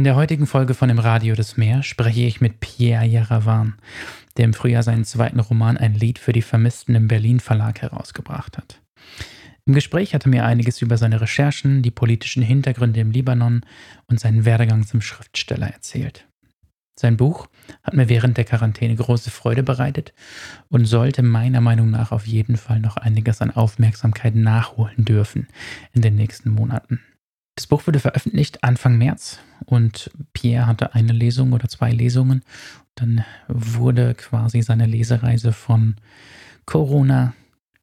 In der heutigen Folge von dem Radio des Meer spreche ich mit Pierre Jaravan, der im Frühjahr seinen zweiten Roman Ein Lied für die Vermissten im Berlin Verlag herausgebracht hat. Im Gespräch hat er mir einiges über seine Recherchen, die politischen Hintergründe im Libanon und seinen Werdegang zum Schriftsteller erzählt. Sein Buch hat mir während der Quarantäne große Freude bereitet und sollte meiner Meinung nach auf jeden Fall noch einiges an Aufmerksamkeit nachholen dürfen in den nächsten Monaten. Das Buch wurde veröffentlicht Anfang März und Pierre hatte eine Lesung oder zwei Lesungen. Dann wurde quasi seine Lesereise von Corona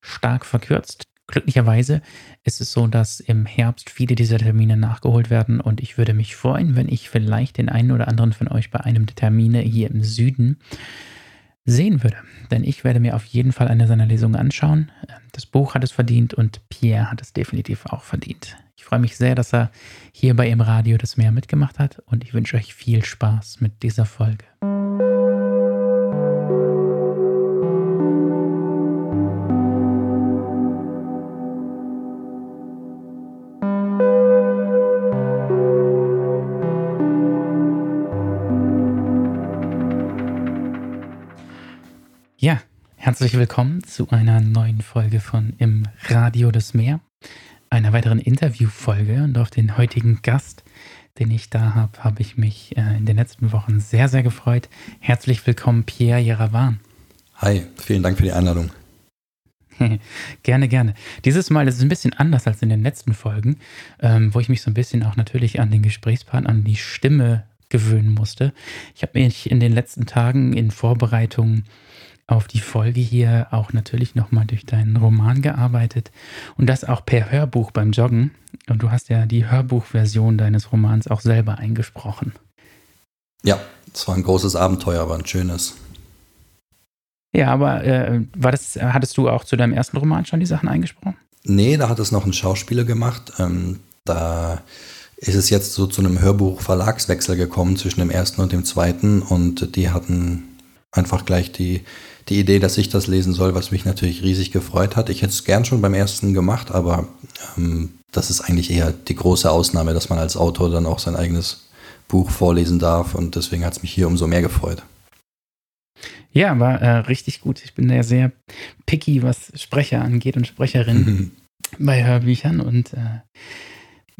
stark verkürzt. Glücklicherweise ist es so, dass im Herbst viele dieser Termine nachgeholt werden und ich würde mich freuen, wenn ich vielleicht den einen oder anderen von euch bei einem der Termine hier im Süden sehen würde. Denn ich werde mir auf jeden Fall eine seiner Lesungen anschauen. Das Buch hat es verdient und Pierre hat es definitiv auch verdient. Ich freue mich sehr, dass er hier bei Im Radio das Meer mitgemacht hat und ich wünsche euch viel Spaß mit dieser Folge. Ja, herzlich willkommen zu einer neuen Folge von Im Radio des Meer, einer weiteren Interviewfolge und auf den heutigen Gast, den ich da habe, habe ich mich äh, in den letzten Wochen sehr, sehr gefreut. Herzlich willkommen, Pierre Jaravan. Hi, vielen Dank für die Einladung. gerne, gerne. Dieses Mal ist es ein bisschen anders als in den letzten Folgen, ähm, wo ich mich so ein bisschen auch natürlich an den Gesprächspartner, an die Stimme gewöhnen musste. Ich habe mich in den letzten Tagen in Vorbereitung auf die Folge hier auch natürlich nochmal durch deinen Roman gearbeitet und das auch per Hörbuch beim Joggen. Und du hast ja die Hörbuchversion deines Romans auch selber eingesprochen. Ja, es war ein großes Abenteuer, aber ein schönes. Ja, aber äh, war das, hattest du auch zu deinem ersten Roman schon die Sachen eingesprochen? Nee, da hat es noch ein Schauspieler gemacht. Ähm, da ist es jetzt so zu einem Hörbuch-Verlagswechsel gekommen zwischen dem ersten und dem zweiten und die hatten einfach gleich die die Idee, dass ich das lesen soll, was mich natürlich riesig gefreut hat. Ich hätte es gern schon beim ersten gemacht, aber ähm, das ist eigentlich eher die große Ausnahme, dass man als Autor dann auch sein eigenes Buch vorlesen darf und deswegen hat es mich hier umso mehr gefreut. Ja, war äh, richtig gut. Ich bin ja sehr picky, was Sprecher angeht und Sprecherinnen bei Hörbüchern und äh,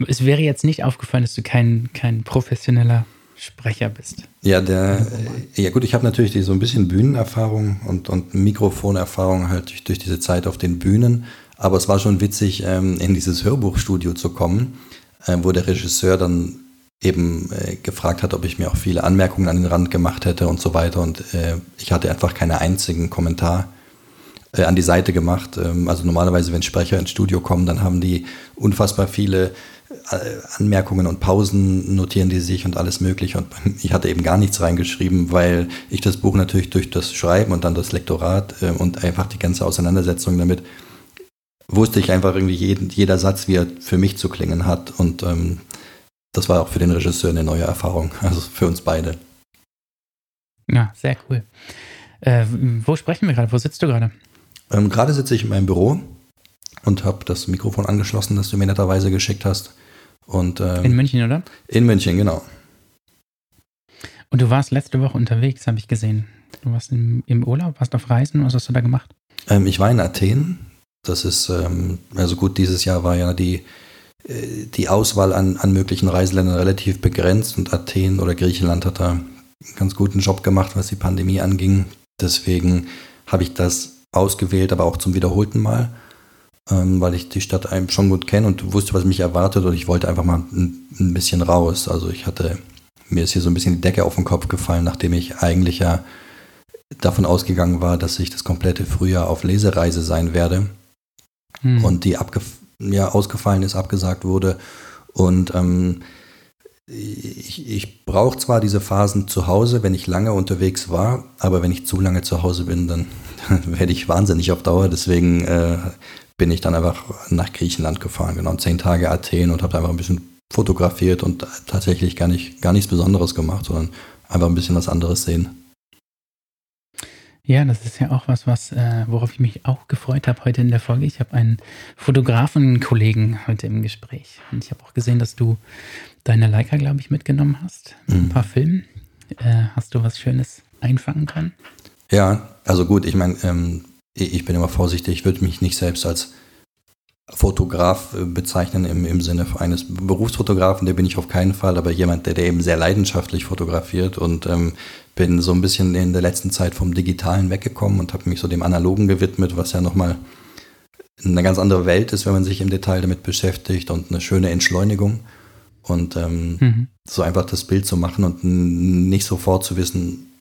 es wäre jetzt nicht aufgefallen, dass du kein, kein professioneller Sprecher bist. Ja, der, ja gut, ich habe natürlich so ein bisschen Bühnenerfahrung und, und Mikrofonerfahrung halt durch, durch diese Zeit auf den Bühnen. Aber es war schon witzig, ähm, in dieses Hörbuchstudio zu kommen, äh, wo der Regisseur dann eben äh, gefragt hat, ob ich mir auch viele Anmerkungen an den Rand gemacht hätte und so weiter. Und äh, ich hatte einfach keinen einzigen Kommentar äh, an die Seite gemacht. Ähm, also normalerweise, wenn Sprecher ins Studio kommen, dann haben die unfassbar viele Anmerkungen und Pausen notieren die sich und alles mögliche. Und ich hatte eben gar nichts reingeschrieben, weil ich das Buch natürlich durch das Schreiben und dann das Lektorat äh, und einfach die ganze Auseinandersetzung damit wusste ich einfach irgendwie jeden, jeder Satz, wie er für mich zu klingen hat. Und ähm, das war auch für den Regisseur eine neue Erfahrung, also für uns beide. Ja, sehr cool. Äh, wo sprechen wir gerade? Wo sitzt du gerade? Ähm, gerade sitze ich in meinem Büro und habe das Mikrofon angeschlossen, das du mir netterweise geschickt hast. Und, ähm, in München, oder? In München, genau. Und du warst letzte Woche unterwegs, habe ich gesehen. Du warst im, im, Urlaub, warst auf Reisen, was hast du da gemacht? Ähm, ich war in Athen. Das ist, ähm, also gut, dieses Jahr war ja die, äh, die Auswahl an, an möglichen Reiseländern relativ begrenzt und Athen oder Griechenland hat da einen ganz guten Job gemacht, was die Pandemie anging. Deswegen habe ich das ausgewählt, aber auch zum wiederholten Mal ähm, weil ich die Stadt schon gut kenne und wusste, was mich erwartet und ich wollte einfach mal ein, ein, bisschen raus. Also ich hatte, mir ist hier so ein bisschen die Decke auf den Kopf gefallen, nachdem ich eigentlich ja davon ausgegangen war, dass ich das komplette Frühjahr auf Lesereise sein werde hm. und die ja, ausgefallen ist, abgesagt wurde und ähm, ich, ich brauche zwar diese Phasen zu Hause, wenn ich lange unterwegs war, aber wenn ich zu lange zu Hause bin, dann, dann werde ich wahnsinnig auf Dauer. Deswegen äh, bin ich dann einfach nach Griechenland gefahren, genau, zehn Tage Athen und habe einfach ein bisschen fotografiert und tatsächlich gar, nicht, gar nichts Besonderes gemacht, sondern einfach ein bisschen was anderes sehen. Ja, das ist ja auch was, was äh, worauf ich mich auch gefreut habe heute in der Folge. Ich habe einen Fotografen-Kollegen heute im Gespräch. Und ich habe auch gesehen, dass du deine Leica, glaube ich, mitgenommen hast. Mhm. Ein paar Filme. Äh, hast du was Schönes einfangen können? Ja, also gut, ich meine, ähm, ich bin immer vorsichtig. Ich würde mich nicht selbst als Fotograf äh, bezeichnen im, im Sinne eines Berufsfotografen, der bin ich auf keinen Fall, aber jemand, der, der eben sehr leidenschaftlich fotografiert und ähm, bin so ein bisschen in der letzten Zeit vom Digitalen weggekommen und habe mich so dem Analogen gewidmet, was ja nochmal eine ganz andere Welt ist, wenn man sich im Detail damit beschäftigt und eine schöne Entschleunigung. Und ähm, mhm. so einfach das Bild zu machen und nicht sofort zu wissen,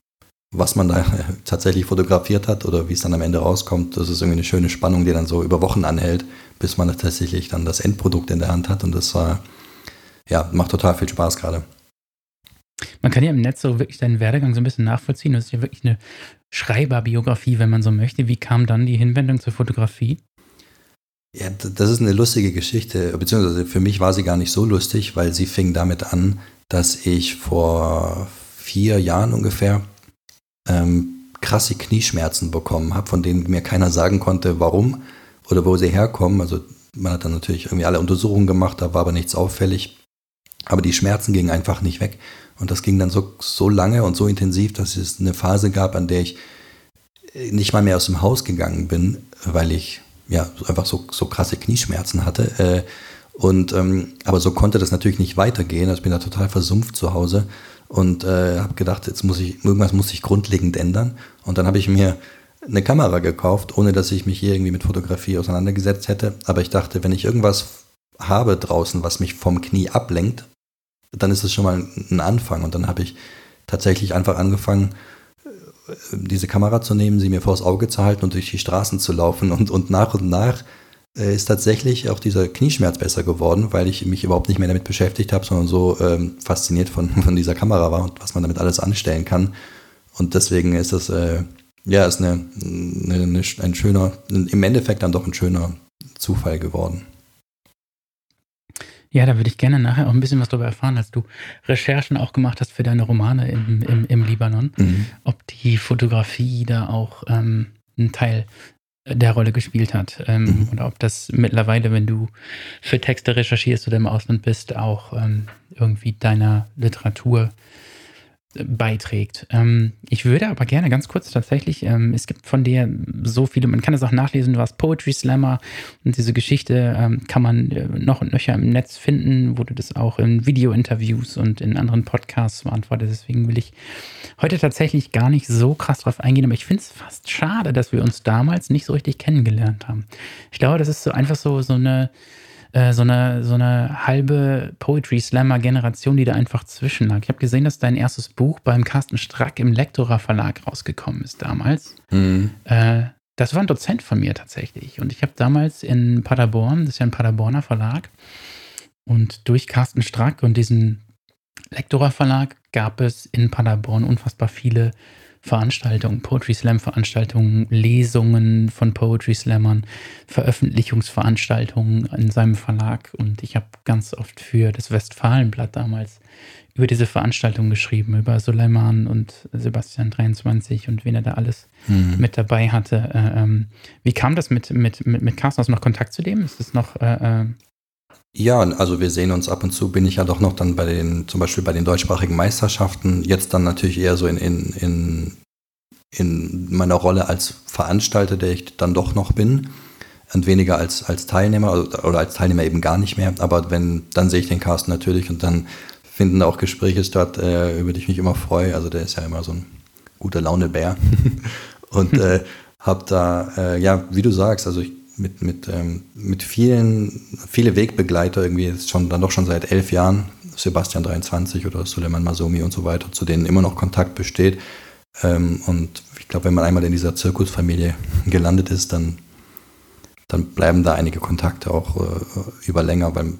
was man da tatsächlich fotografiert hat oder wie es dann am Ende rauskommt, das ist irgendwie eine schöne Spannung, die dann so über Wochen anhält, bis man tatsächlich dann das Endprodukt in der Hand hat. Und das war, ja, macht total viel Spaß gerade. Man kann ja im Netz so wirklich deinen Werdegang so ein bisschen nachvollziehen. Das ist ja wirklich eine Schreiberbiografie, wenn man so möchte. Wie kam dann die Hinwendung zur Fotografie? Ja, das ist eine lustige Geschichte, beziehungsweise für mich war sie gar nicht so lustig, weil sie fing damit an, dass ich vor vier Jahren ungefähr ähm, krasse Knieschmerzen bekommen habe, von denen mir keiner sagen konnte, warum oder wo sie herkommen. Also man hat dann natürlich irgendwie alle Untersuchungen gemacht, da war aber nichts auffällig. Aber die Schmerzen gingen einfach nicht weg. Und das ging dann so, so lange und so intensiv, dass es eine Phase gab, an der ich nicht mal mehr aus dem Haus gegangen bin, weil ich ja einfach so, so krasse Knieschmerzen hatte. Äh, und ähm, aber so konnte das natürlich nicht weitergehen. Also ich bin da total versumpft zu Hause und äh, habe gedacht, jetzt muss ich irgendwas muss ich grundlegend ändern. Und dann habe ich mir eine Kamera gekauft, ohne dass ich mich hier irgendwie mit Fotografie auseinandergesetzt hätte. Aber ich dachte, wenn ich irgendwas habe draußen, was mich vom Knie ablenkt, dann ist es schon mal ein Anfang. Und dann habe ich tatsächlich einfach angefangen, äh, diese Kamera zu nehmen, sie mir vors Auge zu halten und durch die Straßen zu laufen. Und, und nach und nach ist tatsächlich auch dieser Knieschmerz besser geworden, weil ich mich überhaupt nicht mehr damit beschäftigt habe, sondern so ähm, fasziniert von, von dieser Kamera war und was man damit alles anstellen kann. Und deswegen ist das, äh, ja, ist eine, eine, eine, ein schöner, im Endeffekt dann doch ein schöner Zufall geworden. Ja, da würde ich gerne nachher auch ein bisschen was darüber erfahren, als du Recherchen auch gemacht hast für deine Romane im, im, im Libanon, mhm. ob die Fotografie da auch ähm, ein Teil der Rolle gespielt hat. Ähm, mhm. Oder ob das mittlerweile, wenn du für Texte recherchierst oder im Ausland bist, auch ähm, irgendwie deiner Literatur beiträgt. Ähm, ich würde aber gerne ganz kurz tatsächlich, ähm, es gibt von dir so viele, man kann es auch nachlesen, du warst Poetry Slammer und diese Geschichte ähm, kann man äh, noch und nöcher im Netz finden, wo du das auch in Video-Interviews und in anderen Podcasts beantwortet. Deswegen will ich heute tatsächlich gar nicht so krass drauf eingehen, aber ich finde es fast schade, dass wir uns damals nicht so richtig kennengelernt haben. Ich glaube, das ist so einfach so, so eine äh, so, eine, so eine halbe Poetry-Slammer-Generation, die da einfach zwischenlag. Ich habe gesehen, dass dein erstes Buch beim Carsten Strack im Lektora Verlag rausgekommen ist damals. Mhm. Äh, das war ein Dozent von mir tatsächlich. Und ich habe damals in Paderborn, das ist ja ein Paderborner Verlag, und durch Carsten Strack und diesen Lektora Verlag gab es in Paderborn unfassbar viele Veranstaltungen, Poetry Slam Veranstaltungen, Lesungen von Poetry Slammern, Veröffentlichungsveranstaltungen in seinem Verlag und ich habe ganz oft für das Westfalenblatt damals über diese Veranstaltung geschrieben, über Suleiman und Sebastian 23 und wen er da alles mhm. mit dabei hatte. Äh, ähm, wie kam das mit, mit, mit, mit Carsten? Hast du noch Kontakt zu dem? Ist es noch äh, äh ja, also wir sehen uns ab und zu, bin ich ja doch noch dann bei den, zum Beispiel bei den deutschsprachigen Meisterschaften, jetzt dann natürlich eher so in, in, in, in meiner Rolle als Veranstalter, der ich dann doch noch bin und weniger als, als Teilnehmer oder als Teilnehmer eben gar nicht mehr. Aber wenn, dann sehe ich den Carsten natürlich und dann finden auch Gespräche statt, äh, über die ich mich immer freue. Also der ist ja immer so ein guter Launebär. und äh, habe da, äh, ja, wie du sagst, also ich mit, mit, ähm, mit vielen, viele Wegbegleiter irgendwie, ist schon dann doch schon seit elf Jahren, Sebastian 23 oder Suleiman Masomi und so weiter, zu denen immer noch Kontakt besteht. Ähm, und ich glaube, wenn man einmal in dieser Zirkusfamilie gelandet ist, dann, dann bleiben da einige Kontakte auch äh, über länger, weil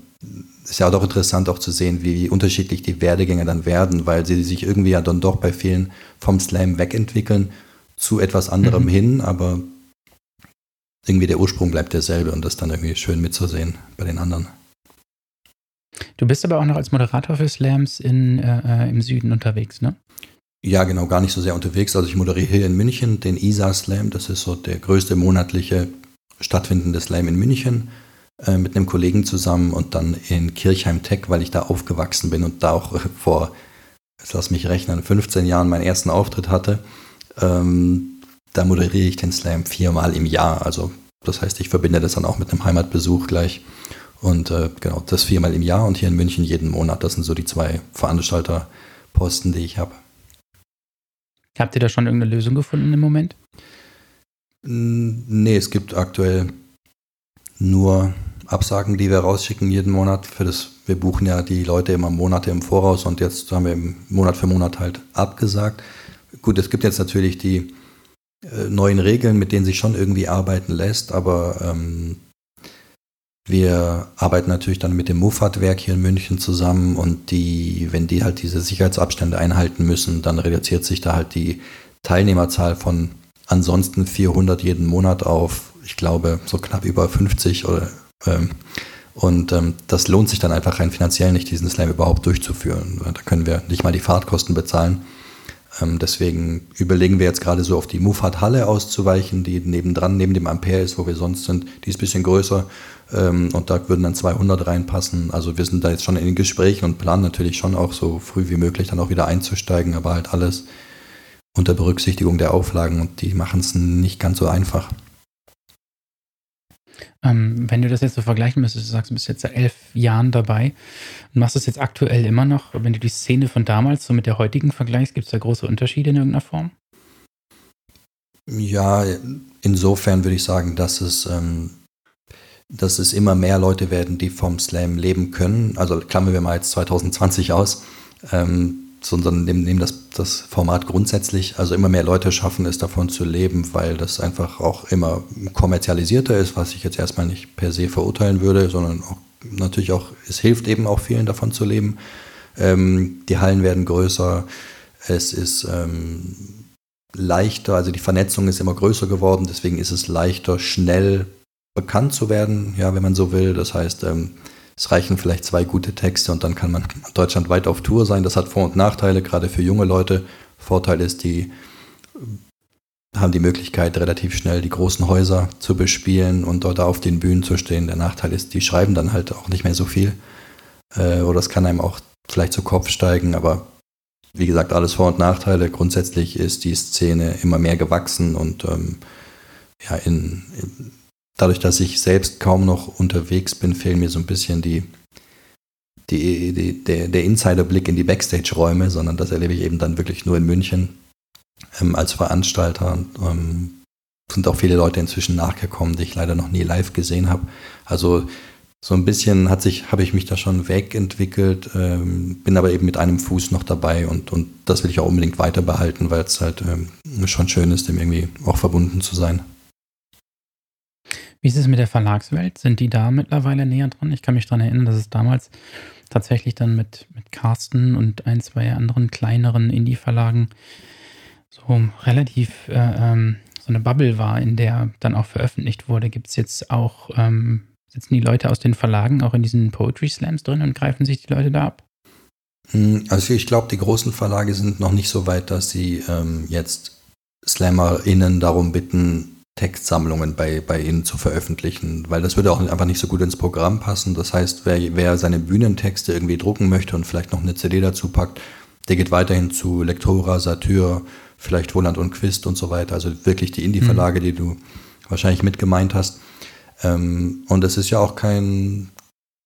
es ist ja auch interessant auch zu sehen, wie unterschiedlich die Werdegänge dann werden, weil sie sich irgendwie ja dann doch bei vielen vom Slam wegentwickeln zu etwas anderem mhm. hin, aber irgendwie der Ursprung bleibt derselbe und das dann irgendwie schön mitzusehen bei den anderen. Du bist aber auch noch als Moderator für Slams in, äh, äh im Süden unterwegs, ne? Ja, genau, gar nicht so sehr unterwegs. Also ich moderiere hier in München den ISA Slam. Das ist so der größte monatliche stattfindende Slam in München äh, mit einem Kollegen zusammen und dann in Kirchheim Tech, weil ich da aufgewachsen bin und da auch äh, vor, jetzt lass mich rechnen, 15 Jahren meinen ersten Auftritt hatte. Ähm, da moderiere ich den Slam viermal im Jahr. Also das heißt, ich verbinde das dann auch mit einem Heimatbesuch gleich. Und äh, genau, das viermal im Jahr und hier in München jeden Monat. Das sind so die zwei Veranstalterposten, die ich habe. Habt ihr da schon irgendeine Lösung gefunden im Moment? Nee, es gibt aktuell nur Absagen, die wir rausschicken jeden Monat. Für das, wir buchen ja die Leute immer Monate im Voraus und jetzt haben wir Monat für Monat halt abgesagt. Gut, es gibt jetzt natürlich die neuen Regeln, mit denen sich schon irgendwie arbeiten lässt, aber ähm, wir arbeiten natürlich dann mit dem Muffat-Werk hier in München zusammen und die, wenn die halt diese Sicherheitsabstände einhalten müssen, dann reduziert sich da halt die Teilnehmerzahl von ansonsten 400 jeden Monat auf, ich glaube, so knapp über 50 oder ähm, und ähm, das lohnt sich dann einfach rein finanziell nicht, diesen Slam überhaupt durchzuführen. Da können wir nicht mal die Fahrtkosten bezahlen. Ähm, deswegen überlegen wir jetzt gerade so auf die Mufat-Halle auszuweichen, die nebendran, neben dem Ampere ist, wo wir sonst sind. Die ist ein bisschen größer ähm, und da würden dann 200 reinpassen. Also wir sind da jetzt schon in den Gesprächen und planen natürlich schon auch so früh wie möglich dann auch wieder einzusteigen, aber halt alles unter Berücksichtigung der Auflagen und die machen es nicht ganz so einfach. Ähm, wenn du das jetzt so vergleichen müsstest, du sagst, du bist jetzt seit elf Jahren dabei und machst es jetzt aktuell immer noch. Wenn du die Szene von damals so mit der heutigen vergleichst, gibt es da große Unterschiede in irgendeiner Form? Ja, insofern würde ich sagen, dass es, ähm, dass es immer mehr Leute werden, die vom Slam leben können. Also klammern wir mal jetzt 2020 aus. Ähm, sondern nehmen, nehmen das, das Format grundsätzlich, also immer mehr Leute schaffen es davon zu leben, weil das einfach auch immer kommerzialisierter ist, was ich jetzt erstmal nicht per se verurteilen würde, sondern auch natürlich auch, es hilft eben auch vielen davon zu leben. Ähm, die Hallen werden größer, es ist ähm, leichter, also die Vernetzung ist immer größer geworden, deswegen ist es leichter, schnell bekannt zu werden, ja, wenn man so will. Das heißt, ähm, es reichen vielleicht zwei gute Texte und dann kann man deutschlandweit auf Tour sein. Das hat Vor- und Nachteile, gerade für junge Leute. Vorteil ist, die haben die Möglichkeit, relativ schnell die großen Häuser zu bespielen und dort auf den Bühnen zu stehen. Der Nachteil ist, die schreiben dann halt auch nicht mehr so viel. Äh, oder es kann einem auch vielleicht zu Kopf steigen, aber wie gesagt, alles Vor- und Nachteile. Grundsätzlich ist die Szene immer mehr gewachsen und ähm, ja, in, in dadurch, dass ich selbst kaum noch unterwegs bin, fehlen mir so ein bisschen die, die, die der, der Insiderblick in die Backstage-Räume, sondern das erlebe ich eben dann wirklich nur in München ähm, als Veranstalter. Ähm, sind auch viele Leute inzwischen nachgekommen, die ich leider noch nie live gesehen habe. Also so ein bisschen hat sich, habe ich mich da schon wegentwickelt, ähm, bin aber eben mit einem Fuß noch dabei und, und das will ich auch unbedingt weiter behalten, weil es halt ähm, schon schön ist, dem irgendwie auch verbunden zu sein. Wie ist es mit der Verlagswelt? Sind die da mittlerweile näher dran? Ich kann mich daran erinnern, dass es damals tatsächlich dann mit, mit Carsten und ein, zwei anderen kleineren Indie-Verlagen so relativ äh, ähm, so eine Bubble war, in der dann auch veröffentlicht wurde. Gibt es jetzt auch, ähm, sitzen die Leute aus den Verlagen auch in diesen Poetry Slams drin und greifen sich die Leute da ab? Hm, also ich glaube, die großen Verlage sind noch nicht so weit, dass sie ähm, jetzt SlammerInnen darum bitten, Textsammlungen bei, bei ihnen zu veröffentlichen, weil das würde auch einfach nicht so gut ins Programm passen. Das heißt, wer, wer seine Bühnentexte irgendwie drucken möchte und vielleicht noch eine CD dazu packt, der geht weiterhin zu Lektora, Satyr, vielleicht Woland und Quist und so weiter. Also wirklich die Indie-Verlage, mhm. die du wahrscheinlich mit gemeint hast. Ähm, und es ist ja auch kein,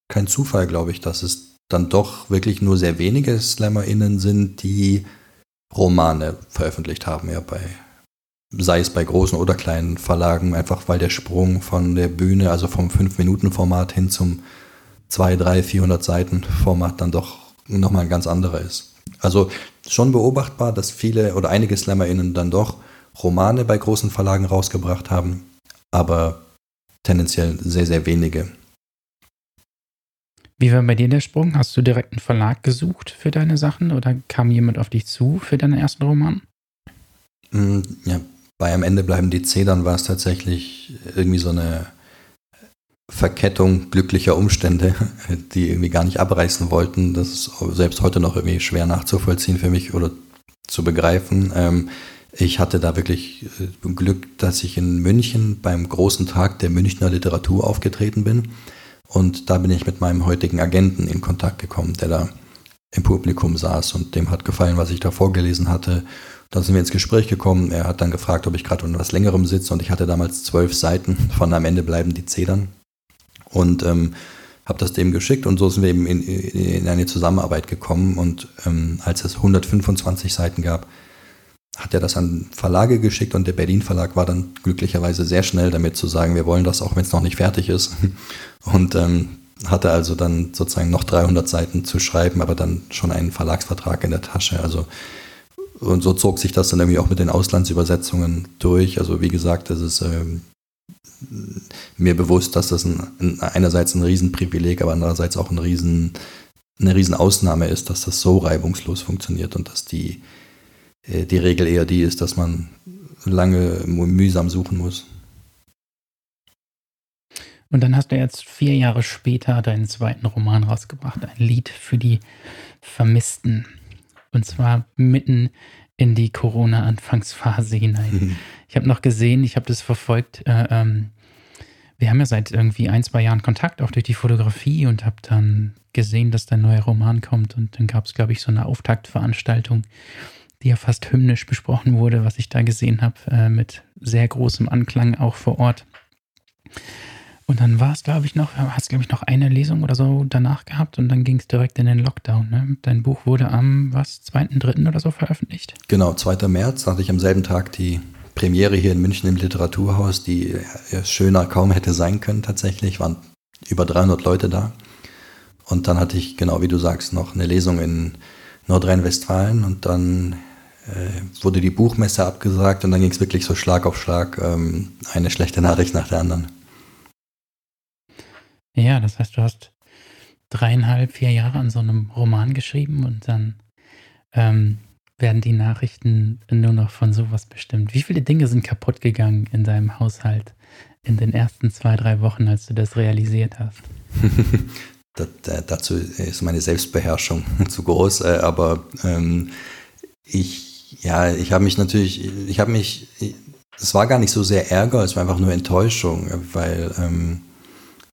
kein Zufall, glaube ich, dass es dann doch wirklich nur sehr wenige SlammerInnen sind, die Romane veröffentlicht haben, ja, bei sei es bei großen oder kleinen Verlagen, einfach weil der Sprung von der Bühne, also vom 5-Minuten-Format hin zum 2, 3, 400 Seiten-Format dann doch nochmal ein ganz anderer ist. Also schon beobachtbar, dass viele oder einige SlammerInnen dann doch Romane bei großen Verlagen rausgebracht haben, aber tendenziell sehr, sehr wenige. Wie war bei dir der Sprung? Hast du direkt einen Verlag gesucht für deine Sachen oder kam jemand auf dich zu für deinen ersten Roman? Mm, ja, bei am Ende bleiben die Zedern war es tatsächlich irgendwie so eine Verkettung glücklicher Umstände, die irgendwie gar nicht abreißen wollten. Das ist selbst heute noch irgendwie schwer nachzuvollziehen für mich oder zu begreifen. Ähm, ich hatte da wirklich äh, Glück, dass ich in München beim großen Tag der Münchner Literatur aufgetreten bin. Und da bin ich mit meinem heutigen Agenten in Kontakt gekommen, der da im Publikum saß und dem hat gefallen, was ich da vorgelesen hatte. Dann sind wir ins Gespräch gekommen. Er hat dann gefragt, ob ich gerade unter was Längerem sitze und ich hatte damals zwölf Seiten von am Ende bleiben die Zedern und ähm, habe das dem geschickt und so sind wir eben in, in eine Zusammenarbeit gekommen und ähm, als es 125 Seiten gab, hat er das an Verlage geschickt und der Berlin Verlag war dann glücklicherweise sehr schnell damit zu sagen, wir wollen das auch, wenn es noch nicht fertig ist. Und ähm, hatte also dann sozusagen noch 300 Seiten zu schreiben, aber dann schon einen Verlagsvertrag in der Tasche. Also und so zog sich das dann irgendwie auch mit den Auslandsübersetzungen durch. Also wie gesagt, es ist ähm, mir bewusst, dass das ein, ein, einerseits ein Riesenprivileg, aber andererseits auch ein Riesen, eine Riesenausnahme ist, dass das so reibungslos funktioniert und dass die äh, die Regel eher die ist, dass man lange mühsam suchen muss. Und dann hast du jetzt vier Jahre später deinen zweiten Roman rausgebracht, ein Lied für die Vermissten. Und zwar mitten in die Corona-Anfangsphase hinein. Mhm. Ich habe noch gesehen, ich habe das verfolgt. Äh, ähm, wir haben ja seit irgendwie ein, zwei Jahren Kontakt, auch durch die Fotografie und habe dann gesehen, dass dein neuer Roman kommt. Und dann gab es, glaube ich, so eine Auftaktveranstaltung die ja fast hymnisch besprochen wurde, was ich da gesehen habe, äh, mit sehr großem Anklang auch vor Ort. Und dann war es, glaube ich, noch, hast glaube ich noch eine Lesung oder so danach gehabt und dann ging es direkt in den Lockdown. Ne? Dein Buch wurde am, was, 2.3. oder so veröffentlicht? Genau, 2. März hatte ich am selben Tag die Premiere hier in München im Literaturhaus, die schöner kaum hätte sein können tatsächlich, waren über 300 Leute da. Und dann hatte ich, genau wie du sagst, noch eine Lesung in Nordrhein-Westfalen und dann äh, wurde die Buchmesse abgesagt und dann ging es wirklich so Schlag auf Schlag, ähm, eine schlechte Nachricht nach der anderen. Ja, das heißt, du hast dreieinhalb, vier Jahre an so einem Roman geschrieben und dann ähm, werden die Nachrichten nur noch von sowas bestimmt. Wie viele Dinge sind kaputt gegangen in deinem Haushalt in den ersten zwei, drei Wochen, als du das realisiert hast? das, äh, dazu ist meine Selbstbeherrschung zu groß, äh, aber ähm, ich ja, ich habe mich natürlich, ich habe mich, es war gar nicht so sehr Ärger, es war einfach nur Enttäuschung, weil, ähm,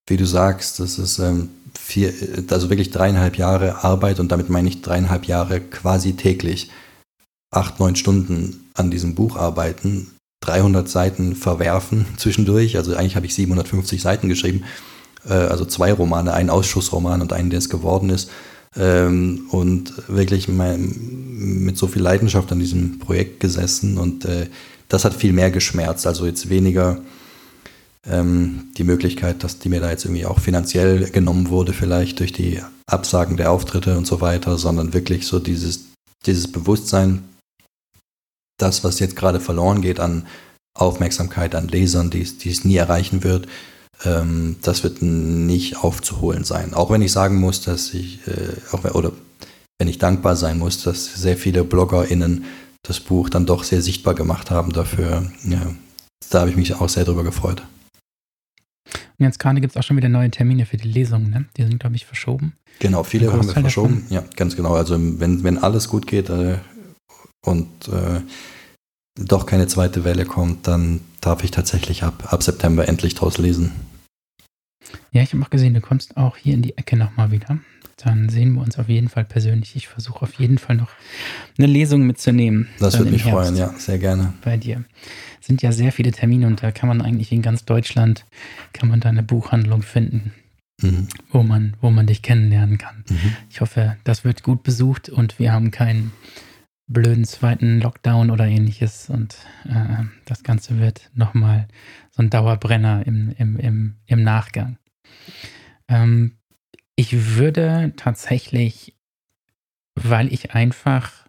wie du sagst, das ist ähm, vier, also wirklich dreieinhalb Jahre Arbeit und damit meine ich dreieinhalb Jahre quasi täglich, acht, neun Stunden an diesem Buch arbeiten, 300 Seiten verwerfen zwischendurch, also eigentlich habe ich 750 Seiten geschrieben, äh, also zwei Romane, einen Ausschussroman und einen, der es geworden ist ähm, und wirklich mein, mit so viel Leidenschaft an diesem Projekt gesessen und äh, das hat viel mehr geschmerzt. Also jetzt weniger ähm, die Möglichkeit, dass die mir da jetzt irgendwie auch finanziell genommen wurde, vielleicht durch die Absagen der Auftritte und so weiter, sondern wirklich so dieses, dieses Bewusstsein, das, was jetzt gerade verloren geht an Aufmerksamkeit, an Lesern, die es nie erreichen wird, ähm, das wird nicht aufzuholen sein. Auch wenn ich sagen muss, dass ich, äh, auch, oder wenn ich dankbar sein muss, dass sehr viele BloggerInnen das Buch dann doch sehr sichtbar gemacht haben dafür. Ja, da habe ich mich auch sehr drüber gefreut. Und jetzt gerade gibt es auch schon wieder neue Termine für die Lesungen, ne? Die sind, glaube ich, verschoben. Genau, viele haben wir verschoben. Davon. Ja, ganz genau. Also wenn, wenn alles gut geht äh, und äh, doch keine zweite Welle kommt, dann darf ich tatsächlich ab, ab September endlich draus lesen. Ja, ich habe auch gesehen, du kommst auch hier in die Ecke nochmal wieder. Dann sehen wir uns auf jeden Fall persönlich. Ich versuche auf jeden Fall noch eine Lesung mitzunehmen. Das würde mich freuen, ja, sehr gerne. Bei dir. Sind ja sehr viele Termine und da kann man eigentlich in ganz Deutschland, kann man da eine Buchhandlung finden, mhm. wo, man, wo man dich kennenlernen kann. Mhm. Ich hoffe, das wird gut besucht und wir haben keinen blöden zweiten Lockdown oder ähnliches und äh, das Ganze wird nochmal so ein Dauerbrenner im, im, im, im Nachgang. Ähm, ich würde tatsächlich, weil ich einfach,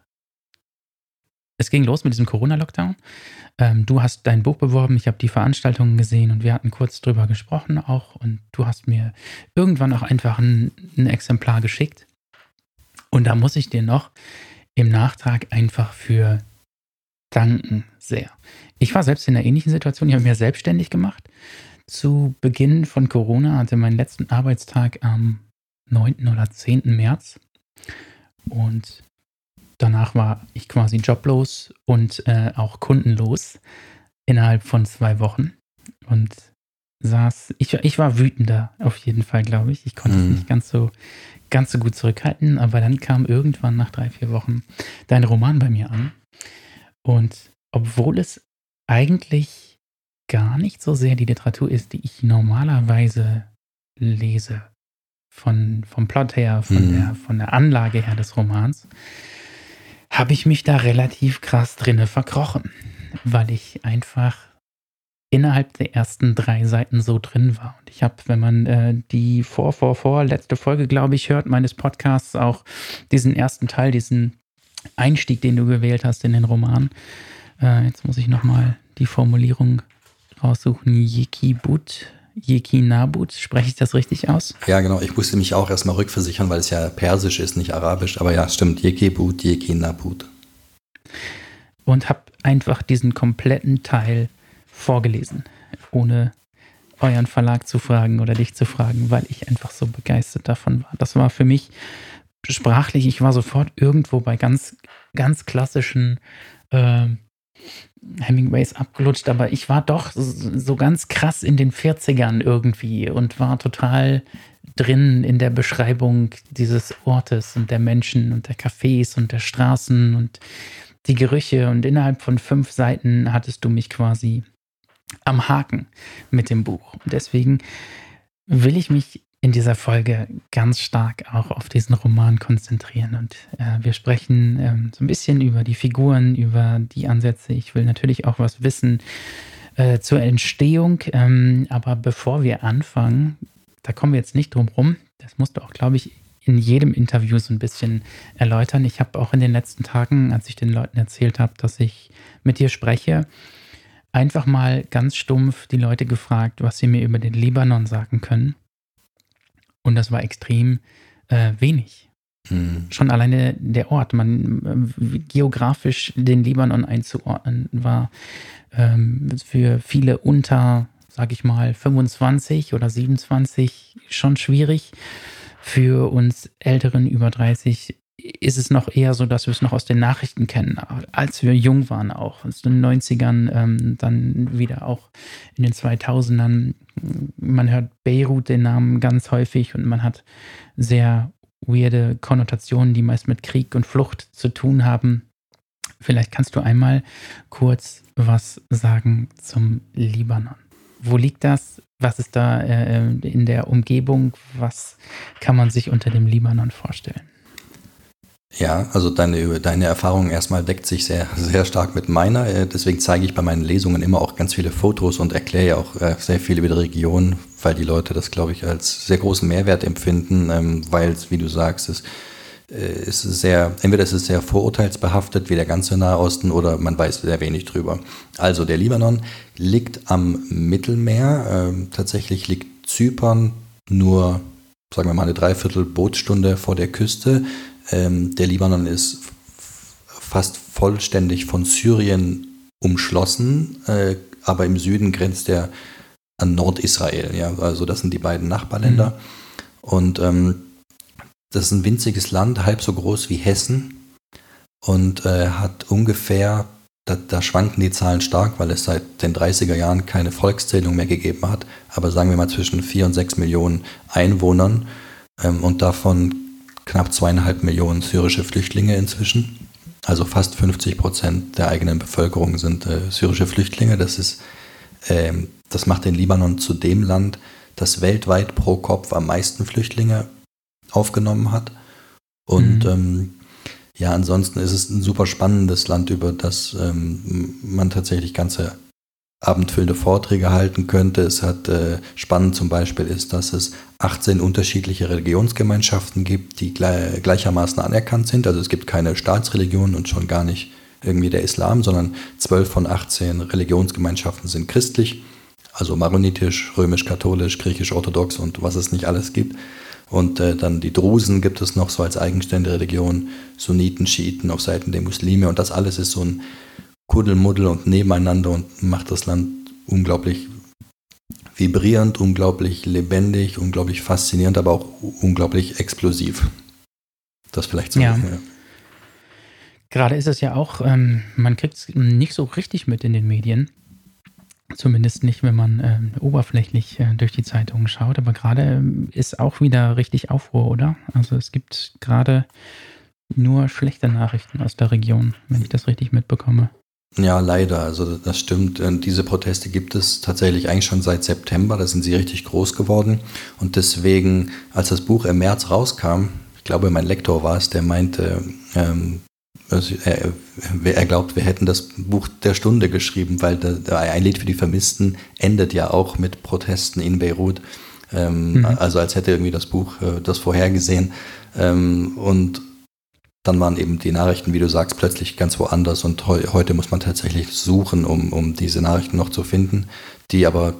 es ging los mit diesem Corona-Lockdown. Ähm, du hast dein Buch beworben, ich habe die Veranstaltungen gesehen und wir hatten kurz drüber gesprochen auch und du hast mir irgendwann auch einfach ein, ein Exemplar geschickt. Und da muss ich dir noch im Nachtrag einfach für danken sehr. Ich war selbst in einer ähnlichen Situation, ich habe mich selbstständig gemacht zu Beginn von Corona, hatte meinen letzten Arbeitstag am 9. oder 10. März. Und danach war ich quasi joblos und äh, auch kundenlos innerhalb von zwei Wochen. Und saß, ich, ich war wütender auf jeden Fall, glaube ich. Ich konnte es mhm. nicht ganz so, ganz so gut zurückhalten, aber dann kam irgendwann nach drei, vier Wochen dein Roman bei mir an. Und obwohl es eigentlich gar nicht so sehr die Literatur ist, die ich normalerweise lese, von, vom Plot her, von, mhm. der, von der Anlage her des Romans, habe ich mich da relativ krass drinne verkrochen, weil ich einfach innerhalb der ersten drei Seiten so drin war. Und ich habe, wenn man äh, die vor, vor, vor, letzte Folge, glaube ich, hört, meines Podcasts, auch diesen ersten Teil, diesen Einstieg, den du gewählt hast in den Roman. Äh, jetzt muss ich nochmal die Formulierung raussuchen. Yekibut, Yekinabut, spreche ich das richtig aus? Ja, genau. Ich musste mich auch erstmal rückversichern, weil es ja persisch ist, nicht arabisch. Aber ja, stimmt. Yekibut, Yekinabut. Und habe einfach diesen kompletten Teil vorgelesen, ohne euren Verlag zu fragen oder dich zu fragen, weil ich einfach so begeistert davon war. Das war für mich sprachlich, ich war sofort irgendwo bei ganz, ganz klassischen äh, Hemingways abgelutscht, aber ich war doch so ganz krass in den 40ern irgendwie und war total drin in der Beschreibung dieses Ortes und der Menschen und der Cafés und der Straßen und die Gerüche und innerhalb von fünf Seiten hattest du mich quasi am Haken mit dem Buch. Und deswegen will ich mich in dieser Folge ganz stark auch auf diesen Roman konzentrieren. Und äh, wir sprechen ähm, so ein bisschen über die Figuren, über die Ansätze. Ich will natürlich auch was wissen äh, zur Entstehung. Ähm, aber bevor wir anfangen, da kommen wir jetzt nicht drum rum. Das musst du auch, glaube ich, in jedem Interview so ein bisschen erläutern. Ich habe auch in den letzten Tagen, als ich den Leuten erzählt habe, dass ich mit dir spreche, einfach mal ganz stumpf die Leute gefragt, was sie mir über den Libanon sagen können. Und das war extrem äh, wenig. Hm. Schon alleine der Ort, man äh, geografisch den Libanon einzuordnen, war ähm, für viele unter, sag ich mal, 25 oder 27 schon schwierig. Für uns Älteren über 30 ist es noch eher so, dass wir es noch aus den Nachrichten kennen, als wir jung waren auch. Aus den 90ern, ähm, dann wieder auch in den 2000ern. Man hört Beirut den Namen ganz häufig und man hat sehr weirde Konnotationen, die meist mit Krieg und Flucht zu tun haben. Vielleicht kannst du einmal kurz was sagen zum Libanon. Wo liegt das? Was ist da äh, in der Umgebung? Was kann man sich unter dem Libanon vorstellen? Ja, also deine, deine Erfahrung erstmal deckt sich sehr, sehr stark mit meiner. Äh, deswegen zeige ich bei meinen Lesungen immer auch ganz viele Fotos und erkläre ja auch äh, sehr viel über die Region, weil die Leute das, glaube ich, als sehr großen Mehrwert empfinden, ähm, weil es, wie du sagst, ist, äh, ist sehr, entweder ist es sehr vorurteilsbehaftet wie der ganze Nahosten oder man weiß sehr wenig drüber. Also der Libanon liegt am Mittelmeer. Ähm, tatsächlich liegt Zypern nur, sagen wir mal, eine Dreiviertel Bootsstunde vor der Küste. Ähm, der Libanon ist fast vollständig von Syrien umschlossen, äh, aber im Süden grenzt er an Nordisrael. Ja? Also das sind die beiden Nachbarländer. Mhm. Und ähm, das ist ein winziges Land, halb so groß wie Hessen und äh, hat ungefähr, da, da, schwanken die Zahlen stark, weil es seit den 30er Jahren keine Volkszählung mehr gegeben hat, aber sagen wir mal zwischen 4 und 6 Millionen Einwohnern ähm, und davon knapp zweieinhalb Millionen syrische Flüchtlinge inzwischen. Also fast 50 Prozent der eigenen Bevölkerung sind äh, syrische Flüchtlinge. Das, ist, ähm, das macht den Libanon zu dem Land, das weltweit pro Kopf am meisten Flüchtlinge aufgenommen hat. Und mhm. ähm, ja, ansonsten ist es ein super spannendes Land, über das ähm, man tatsächlich ganze abendfüllende Vorträge halten könnte. Es hat äh, spannend zum Beispiel ist, dass es 18 unterschiedliche Religionsgemeinschaften gibt, die gleich, gleichermaßen anerkannt sind. Also es gibt keine Staatsreligion und schon gar nicht irgendwie der Islam, sondern 12 von 18 Religionsgemeinschaften sind christlich, also maronitisch, römisch-katholisch, griechisch-orthodox und was es nicht alles gibt. Und äh, dann die Drusen gibt es noch so als eigenständige Religion, Sunniten, Schiiten auf Seiten der Muslime und das alles ist so ein Kuddelmuddel und nebeneinander und macht das Land unglaublich vibrierend, unglaublich lebendig, unglaublich faszinierend, aber auch unglaublich explosiv. Das vielleicht so. Ja. ja. Gerade ist es ja auch, ähm, man kriegt es nicht so richtig mit in den Medien. Zumindest nicht, wenn man ähm, oberflächlich äh, durch die Zeitungen schaut. Aber gerade ähm, ist auch wieder richtig Aufruhr, oder? Also es gibt gerade nur schlechte Nachrichten aus der Region, wenn ich das richtig mitbekomme. Ja, leider. Also das stimmt. Diese Proteste gibt es tatsächlich eigentlich schon seit September. Da sind sie richtig groß geworden. Und deswegen, als das Buch im März rauskam, ich glaube, mein Lektor war es, der meinte, ähm, also er, er, glaubt, wir hätten das Buch der Stunde geschrieben, weil der, ein Lied für die Vermissten endet ja auch mit Protesten in Beirut. Ähm, mhm. Also als hätte irgendwie das Buch äh, das vorhergesehen. Ähm, und dann waren eben die Nachrichten, wie du sagst, plötzlich ganz woanders und heu heute muss man tatsächlich suchen, um, um diese Nachrichten noch zu finden, die aber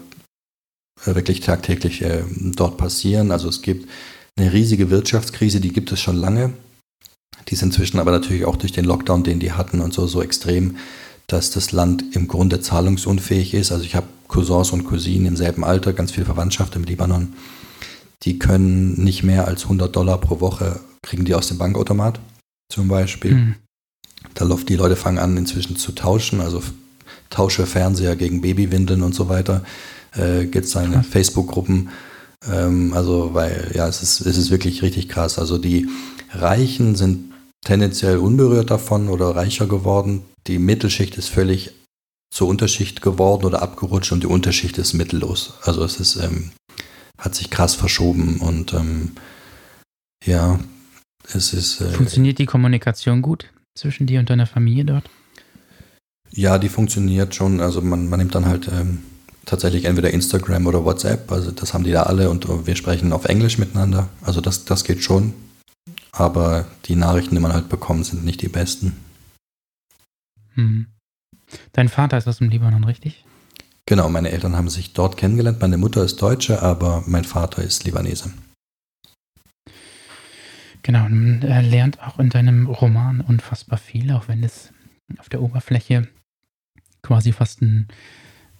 äh, wirklich tagtäglich äh, dort passieren. Also es gibt eine riesige Wirtschaftskrise, die gibt es schon lange. Die ist inzwischen aber natürlich auch durch den Lockdown, den die hatten und so, so extrem, dass das Land im Grunde zahlungsunfähig ist. Also ich habe Cousins und Cousinen im selben Alter, ganz viel Verwandtschaft im Libanon. Die können nicht mehr als 100 Dollar pro Woche kriegen die aus dem Bankautomat zum Beispiel. Mhm. Da läuft die Leute fangen an inzwischen zu tauschen, also tausche Fernseher gegen Babywindeln und so weiter. Äh, Gibt es seine Facebook-Gruppen. Ähm, also, weil, ja, es ist, es ist wirklich richtig krass. Also die Reichen sind tendenziell unberührt davon oder reicher geworden. Die Mittelschicht ist völlig zur Unterschicht geworden oder abgerutscht und die Unterschicht ist mittellos. Also es ist, ähm, hat sich krass verschoben und ähm, ja, es ist. Äh, funktioniert die Kommunikation gut zwischen dir und deiner Familie dort? Ja, die funktioniert schon. Also man, man nimmt dann halt ähm, tatsächlich entweder Instagram oder WhatsApp. Also das haben die da alle und wir sprechen auf Englisch miteinander. Also das, das geht schon. Aber die Nachrichten, die man halt bekommt, sind nicht die besten. Hm. Dein Vater ist aus dem Libanon, richtig? Genau, meine Eltern haben sich dort kennengelernt. Meine Mutter ist Deutsche, aber mein Vater ist Libanese. Genau, man äh, lernt auch in deinem Roman unfassbar viel, auch wenn es auf der Oberfläche quasi fast ein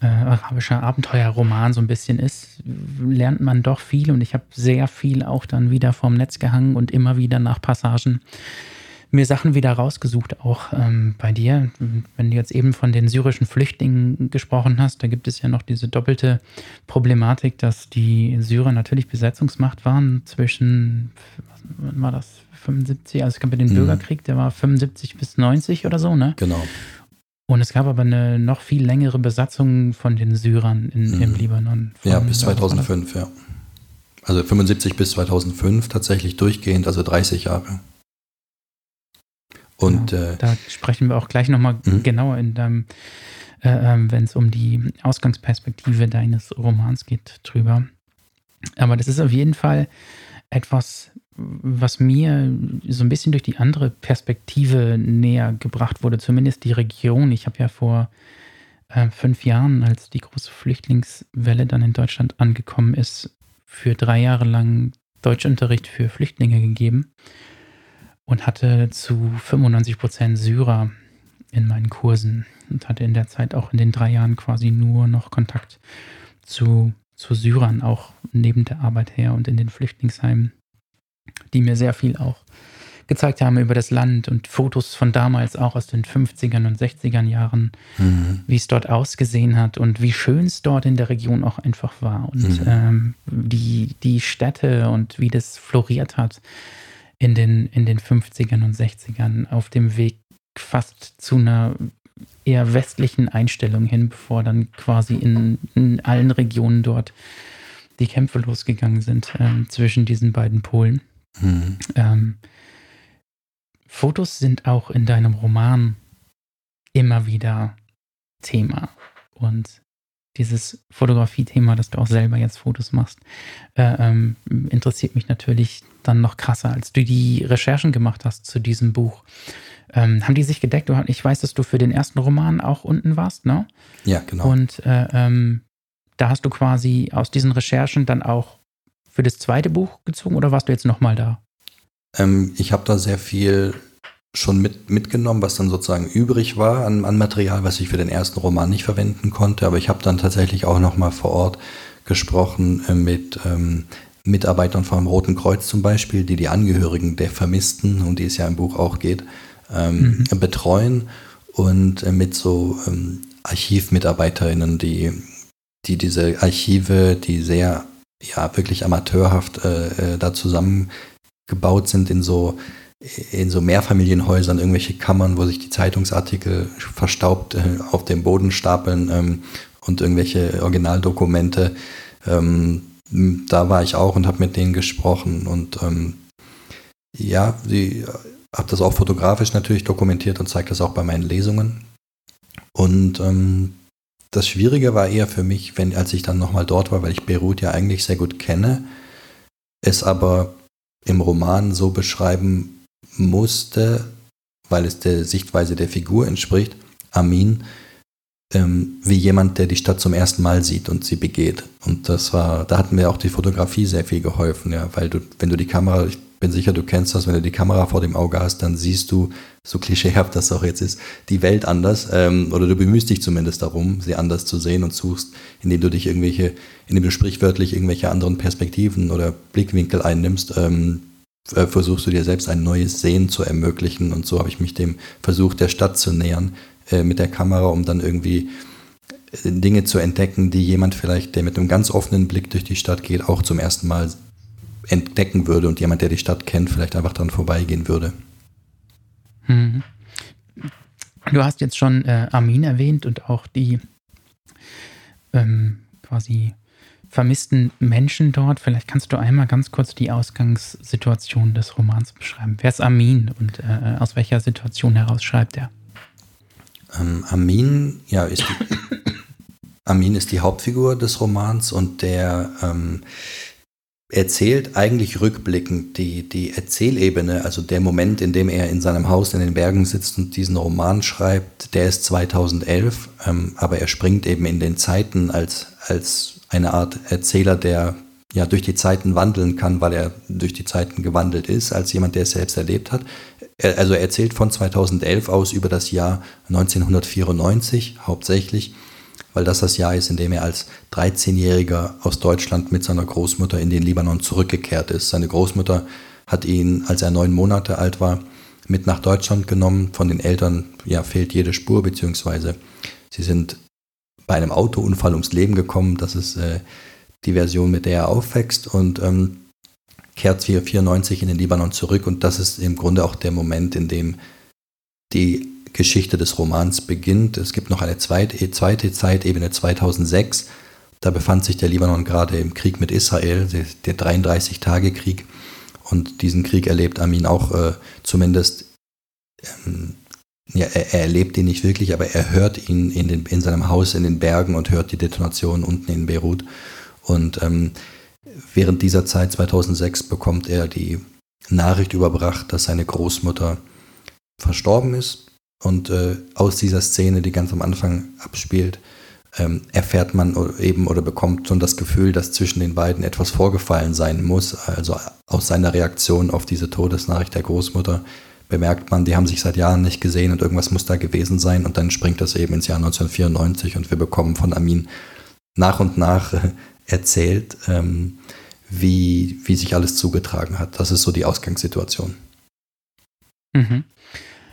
äh, arabischer Abenteuerroman so ein bisschen ist, lernt man doch viel. Und ich habe sehr viel auch dann wieder vorm Netz gehangen und immer wieder nach Passagen mir Sachen wieder rausgesucht, auch ähm, bei dir. Wenn du jetzt eben von den syrischen Flüchtlingen gesprochen hast, da gibt es ja noch diese doppelte Problematik, dass die Syrer natürlich Besetzungsmacht waren zwischen, wann war das, 75, also es gab ja den mhm. Bürgerkrieg, der war 75 bis 90 oder so, ne? Genau. Und es gab aber eine noch viel längere Besatzung von den Syrern in, mhm. im Libanon. Von, ja, bis 2005, ja. Also 75 bis 2005 tatsächlich durchgehend, also 30 Jahre. Und ja, äh, da sprechen wir auch gleich nochmal mhm. genauer in deinem, äh, äh, wenn es um die Ausgangsperspektive deines Romans geht, drüber. Aber das ist auf jeden Fall etwas, was mir so ein bisschen durch die andere Perspektive näher gebracht wurde, zumindest die Region. Ich habe ja vor äh, fünf Jahren, als die große Flüchtlingswelle dann in Deutschland angekommen ist, für drei Jahre lang Deutschunterricht für Flüchtlinge gegeben und hatte zu 95 Prozent Syrer in meinen Kursen und hatte in der Zeit auch in den drei Jahren quasi nur noch Kontakt zu, zu Syrern, auch neben der Arbeit her und in den Flüchtlingsheimen die mir sehr viel auch gezeigt haben über das Land und Fotos von damals auch aus den 50ern und 60ern Jahren, mhm. wie es dort ausgesehen hat und wie schön es dort in der Region auch einfach war und mhm. ähm, die, die Städte und wie das floriert hat in den, in den 50ern und 60ern auf dem Weg fast zu einer eher westlichen Einstellung hin, bevor dann quasi in, in allen Regionen dort die Kämpfe losgegangen sind ähm, zwischen diesen beiden Polen. Mhm. Ähm, Fotos sind auch in deinem Roman immer wieder Thema. Und dieses Fotografie-Thema, dass du auch selber jetzt Fotos machst, äh, ähm, interessiert mich natürlich dann noch krasser, als du die Recherchen gemacht hast zu diesem Buch. Ähm, haben die sich gedeckt? Ich weiß, dass du für den ersten Roman auch unten warst, ne? Ja, genau. Und äh, ähm, da hast du quasi aus diesen Recherchen dann auch für das zweite Buch gezogen oder warst du jetzt nochmal da? Ähm, ich habe da sehr viel schon mit, mitgenommen, was dann sozusagen übrig war an, an Material, was ich für den ersten Roman nicht verwenden konnte. Aber ich habe dann tatsächlich auch nochmal vor Ort gesprochen äh, mit ähm, Mitarbeitern vom Roten Kreuz zum Beispiel, die die Angehörigen der Vermissten, um die es ja im Buch auch geht, ähm, mhm. betreuen und äh, mit so ähm, ArchivmitarbeiterInnen, die, die diese Archive, die sehr, ja, wirklich amateurhaft äh, äh da zusammengebaut sind in so in so Mehrfamilienhäusern irgendwelche Kammern, wo sich die Zeitungsartikel verstaubt äh, auf dem Boden stapeln ähm, und irgendwelche Originaldokumente. Ähm, da war ich auch und habe mit denen gesprochen und ähm, ja, sie habe das auch fotografisch natürlich dokumentiert und zeige das auch bei meinen Lesungen. Und ähm, das Schwierige war eher für mich, wenn, als ich dann nochmal dort war, weil ich Beirut ja eigentlich sehr gut kenne, es aber im Roman so beschreiben musste, weil es der Sichtweise der Figur entspricht, Amin, ähm, wie jemand, der die Stadt zum ersten Mal sieht und sie begeht. Und das war, da hat mir auch die Fotografie sehr viel geholfen, ja, weil du, wenn du die Kamera, ich bin sicher, du kennst das, wenn du die Kamera vor dem Auge hast, dann siehst du, so klischeehaft das auch jetzt ist, die Welt anders, ähm, oder du bemühst dich zumindest darum, sie anders zu sehen und suchst, indem du dich irgendwelche, indem du sprichwörtlich irgendwelche anderen Perspektiven oder Blickwinkel einnimmst, ähm, äh, versuchst du dir selbst ein neues Sehen zu ermöglichen. Und so habe ich mich dem Versuch der Stadt zu nähern äh, mit der Kamera, um dann irgendwie äh, Dinge zu entdecken, die jemand vielleicht, der mit einem ganz offenen Blick durch die Stadt geht, auch zum ersten Mal entdecken würde und jemand, der die Stadt kennt, vielleicht einfach dran vorbeigehen würde. Mhm. Du hast jetzt schon äh, Armin erwähnt und auch die ähm, quasi vermissten Menschen dort. Vielleicht kannst du einmal ganz kurz die Ausgangssituation des Romans beschreiben. Wer ist Amin und äh, aus welcher Situation heraus schreibt er? Ähm, Amin, ja, ist die, Amin ist die Hauptfigur des Romans und der ähm, erzählt eigentlich rückblickend die, die Erzählebene, also der Moment, in dem er in seinem Haus in den Bergen sitzt und diesen Roman schreibt, der ist 2011, ähm, aber er springt eben in den Zeiten als, als eine Art Erzähler, der ja durch die Zeiten wandeln kann, weil er durch die Zeiten gewandelt ist, als jemand, der es selbst erlebt hat. Er, also er erzählt von 2011 aus über das Jahr 1994 hauptsächlich, weil das das Jahr ist, in dem er als 13-Jähriger aus Deutschland mit seiner Großmutter in den Libanon zurückgekehrt ist. Seine Großmutter hat ihn, als er neun Monate alt war, mit nach Deutschland genommen. Von den Eltern ja, fehlt jede Spur, beziehungsweise sie sind bei einem Autounfall ums Leben gekommen. Das ist äh, die Version, mit der er aufwächst und ähm, kehrt 494 in den Libanon zurück. Und das ist im Grunde auch der Moment, in dem die Geschichte des Romans beginnt. Es gibt noch eine zweite, zweite Zeitebene 2006. Da befand sich der Libanon gerade im Krieg mit Israel, der 33-Tage-Krieg. Und diesen Krieg erlebt Amin auch äh, zumindest ähm, ja, er, er, erlebt ihn nicht wirklich, aber er hört ihn in, den, in seinem Haus in den Bergen und hört die Detonation unten in Beirut. Und ähm, während dieser Zeit, 2006, bekommt er die Nachricht überbracht, dass seine Großmutter verstorben ist. Und äh, aus dieser Szene, die ganz am Anfang abspielt, ähm, erfährt man eben oder bekommt schon das Gefühl, dass zwischen den beiden etwas vorgefallen sein muss. Also aus seiner Reaktion auf diese Todesnachricht der Großmutter bemerkt man, die haben sich seit Jahren nicht gesehen und irgendwas muss da gewesen sein und dann springt das eben ins Jahr 1994 und wir bekommen von Amin nach und nach äh, erzählt, ähm, wie, wie sich alles zugetragen hat. Das ist so die Ausgangssituation. Mhm.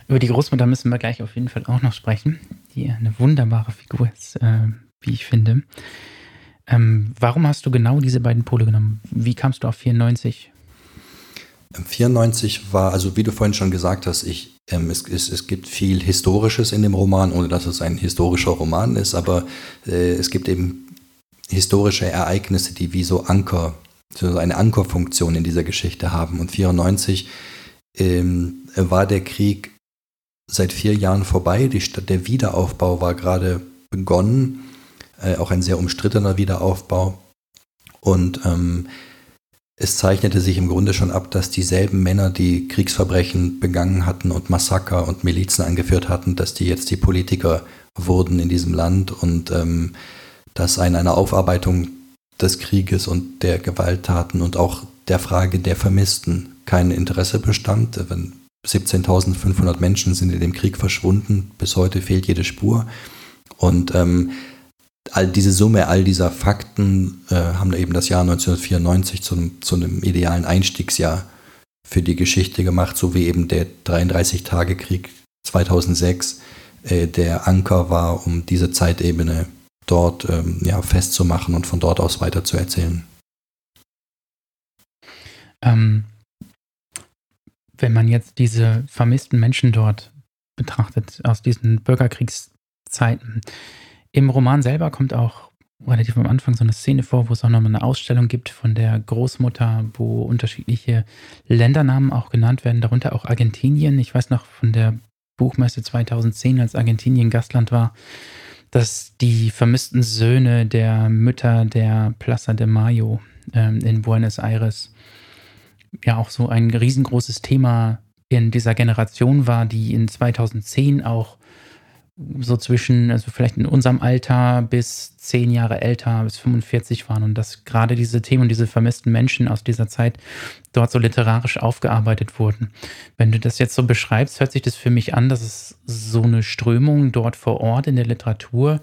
Über die Großmutter müssen wir gleich auf jeden Fall auch noch sprechen, die eine wunderbare Figur ist, äh, wie ich finde. Ähm, warum hast du genau diese beiden Pole genommen? Wie kamst du auf 94? 94 war, also wie du vorhin schon gesagt hast, ich, ähm, es, es, es gibt viel Historisches in dem Roman, ohne dass es ein historischer Roman ist, aber äh, es gibt eben historische Ereignisse, die wie so Anker, so eine Ankerfunktion in dieser Geschichte haben. Und 94 ähm, war der Krieg seit vier Jahren vorbei, die Stadt, der Wiederaufbau war gerade begonnen, äh, auch ein sehr umstrittener Wiederaufbau. Und ähm, es zeichnete sich im Grunde schon ab, dass dieselben Männer, die Kriegsverbrechen begangen hatten und Massaker und Milizen angeführt hatten, dass die jetzt die Politiker wurden in diesem Land und ähm, dass an einer Aufarbeitung des Krieges und der Gewalttaten und auch der Frage der Vermissten kein Interesse bestand. 17.500 Menschen sind in dem Krieg verschwunden, bis heute fehlt jede Spur. Und ähm, all diese Summe, all dieser Fakten äh, haben eben das Jahr 1994 zu, zu einem idealen Einstiegsjahr für die Geschichte gemacht, so wie eben der 33-Tage-Krieg 2006 äh, der Anker war, um diese Zeitebene dort ähm, ja, festzumachen und von dort aus weiterzuerzählen. Ähm, wenn man jetzt diese vermissten Menschen dort betrachtet, aus diesen Bürgerkriegszeiten, im Roman selber kommt auch relativ am Anfang so eine Szene vor, wo es auch nochmal eine Ausstellung gibt von der Großmutter, wo unterschiedliche Ländernamen auch genannt werden, darunter auch Argentinien. Ich weiß noch von der Buchmesse 2010, als Argentinien Gastland war, dass die vermissten Söhne der Mütter der Plaza de Mayo ähm, in Buenos Aires ja auch so ein riesengroßes Thema in dieser Generation war, die in 2010 auch so zwischen, also vielleicht in unserem Alter bis zehn Jahre älter, bis 45 waren und dass gerade diese Themen und diese vermissten Menschen aus dieser Zeit dort so literarisch aufgearbeitet wurden. Wenn du das jetzt so beschreibst, hört sich das für mich an, dass es so eine Strömung dort vor Ort in der Literatur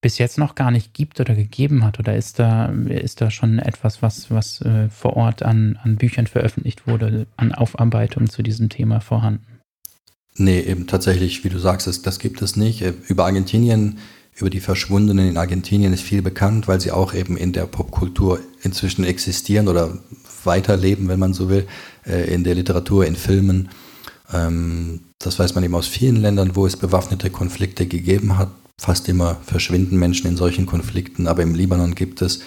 bis jetzt noch gar nicht gibt oder gegeben hat? Oder ist da, ist da schon etwas, was, was äh, vor Ort an, an Büchern veröffentlicht wurde, an Aufarbeitung zu diesem Thema vorhanden? Nee, eben tatsächlich, wie du sagst, das, das gibt es nicht. Äh, über Argentinien, über die Verschwundenen in Argentinien ist viel bekannt, weil sie auch eben in der Popkultur inzwischen existieren oder weiterleben, wenn man so will, äh, in der Literatur, in Filmen. Ähm, das weiß man eben aus vielen Ländern, wo es bewaffnete Konflikte gegeben hat. Fast immer verschwinden Menschen in solchen Konflikten, aber im Libanon gibt es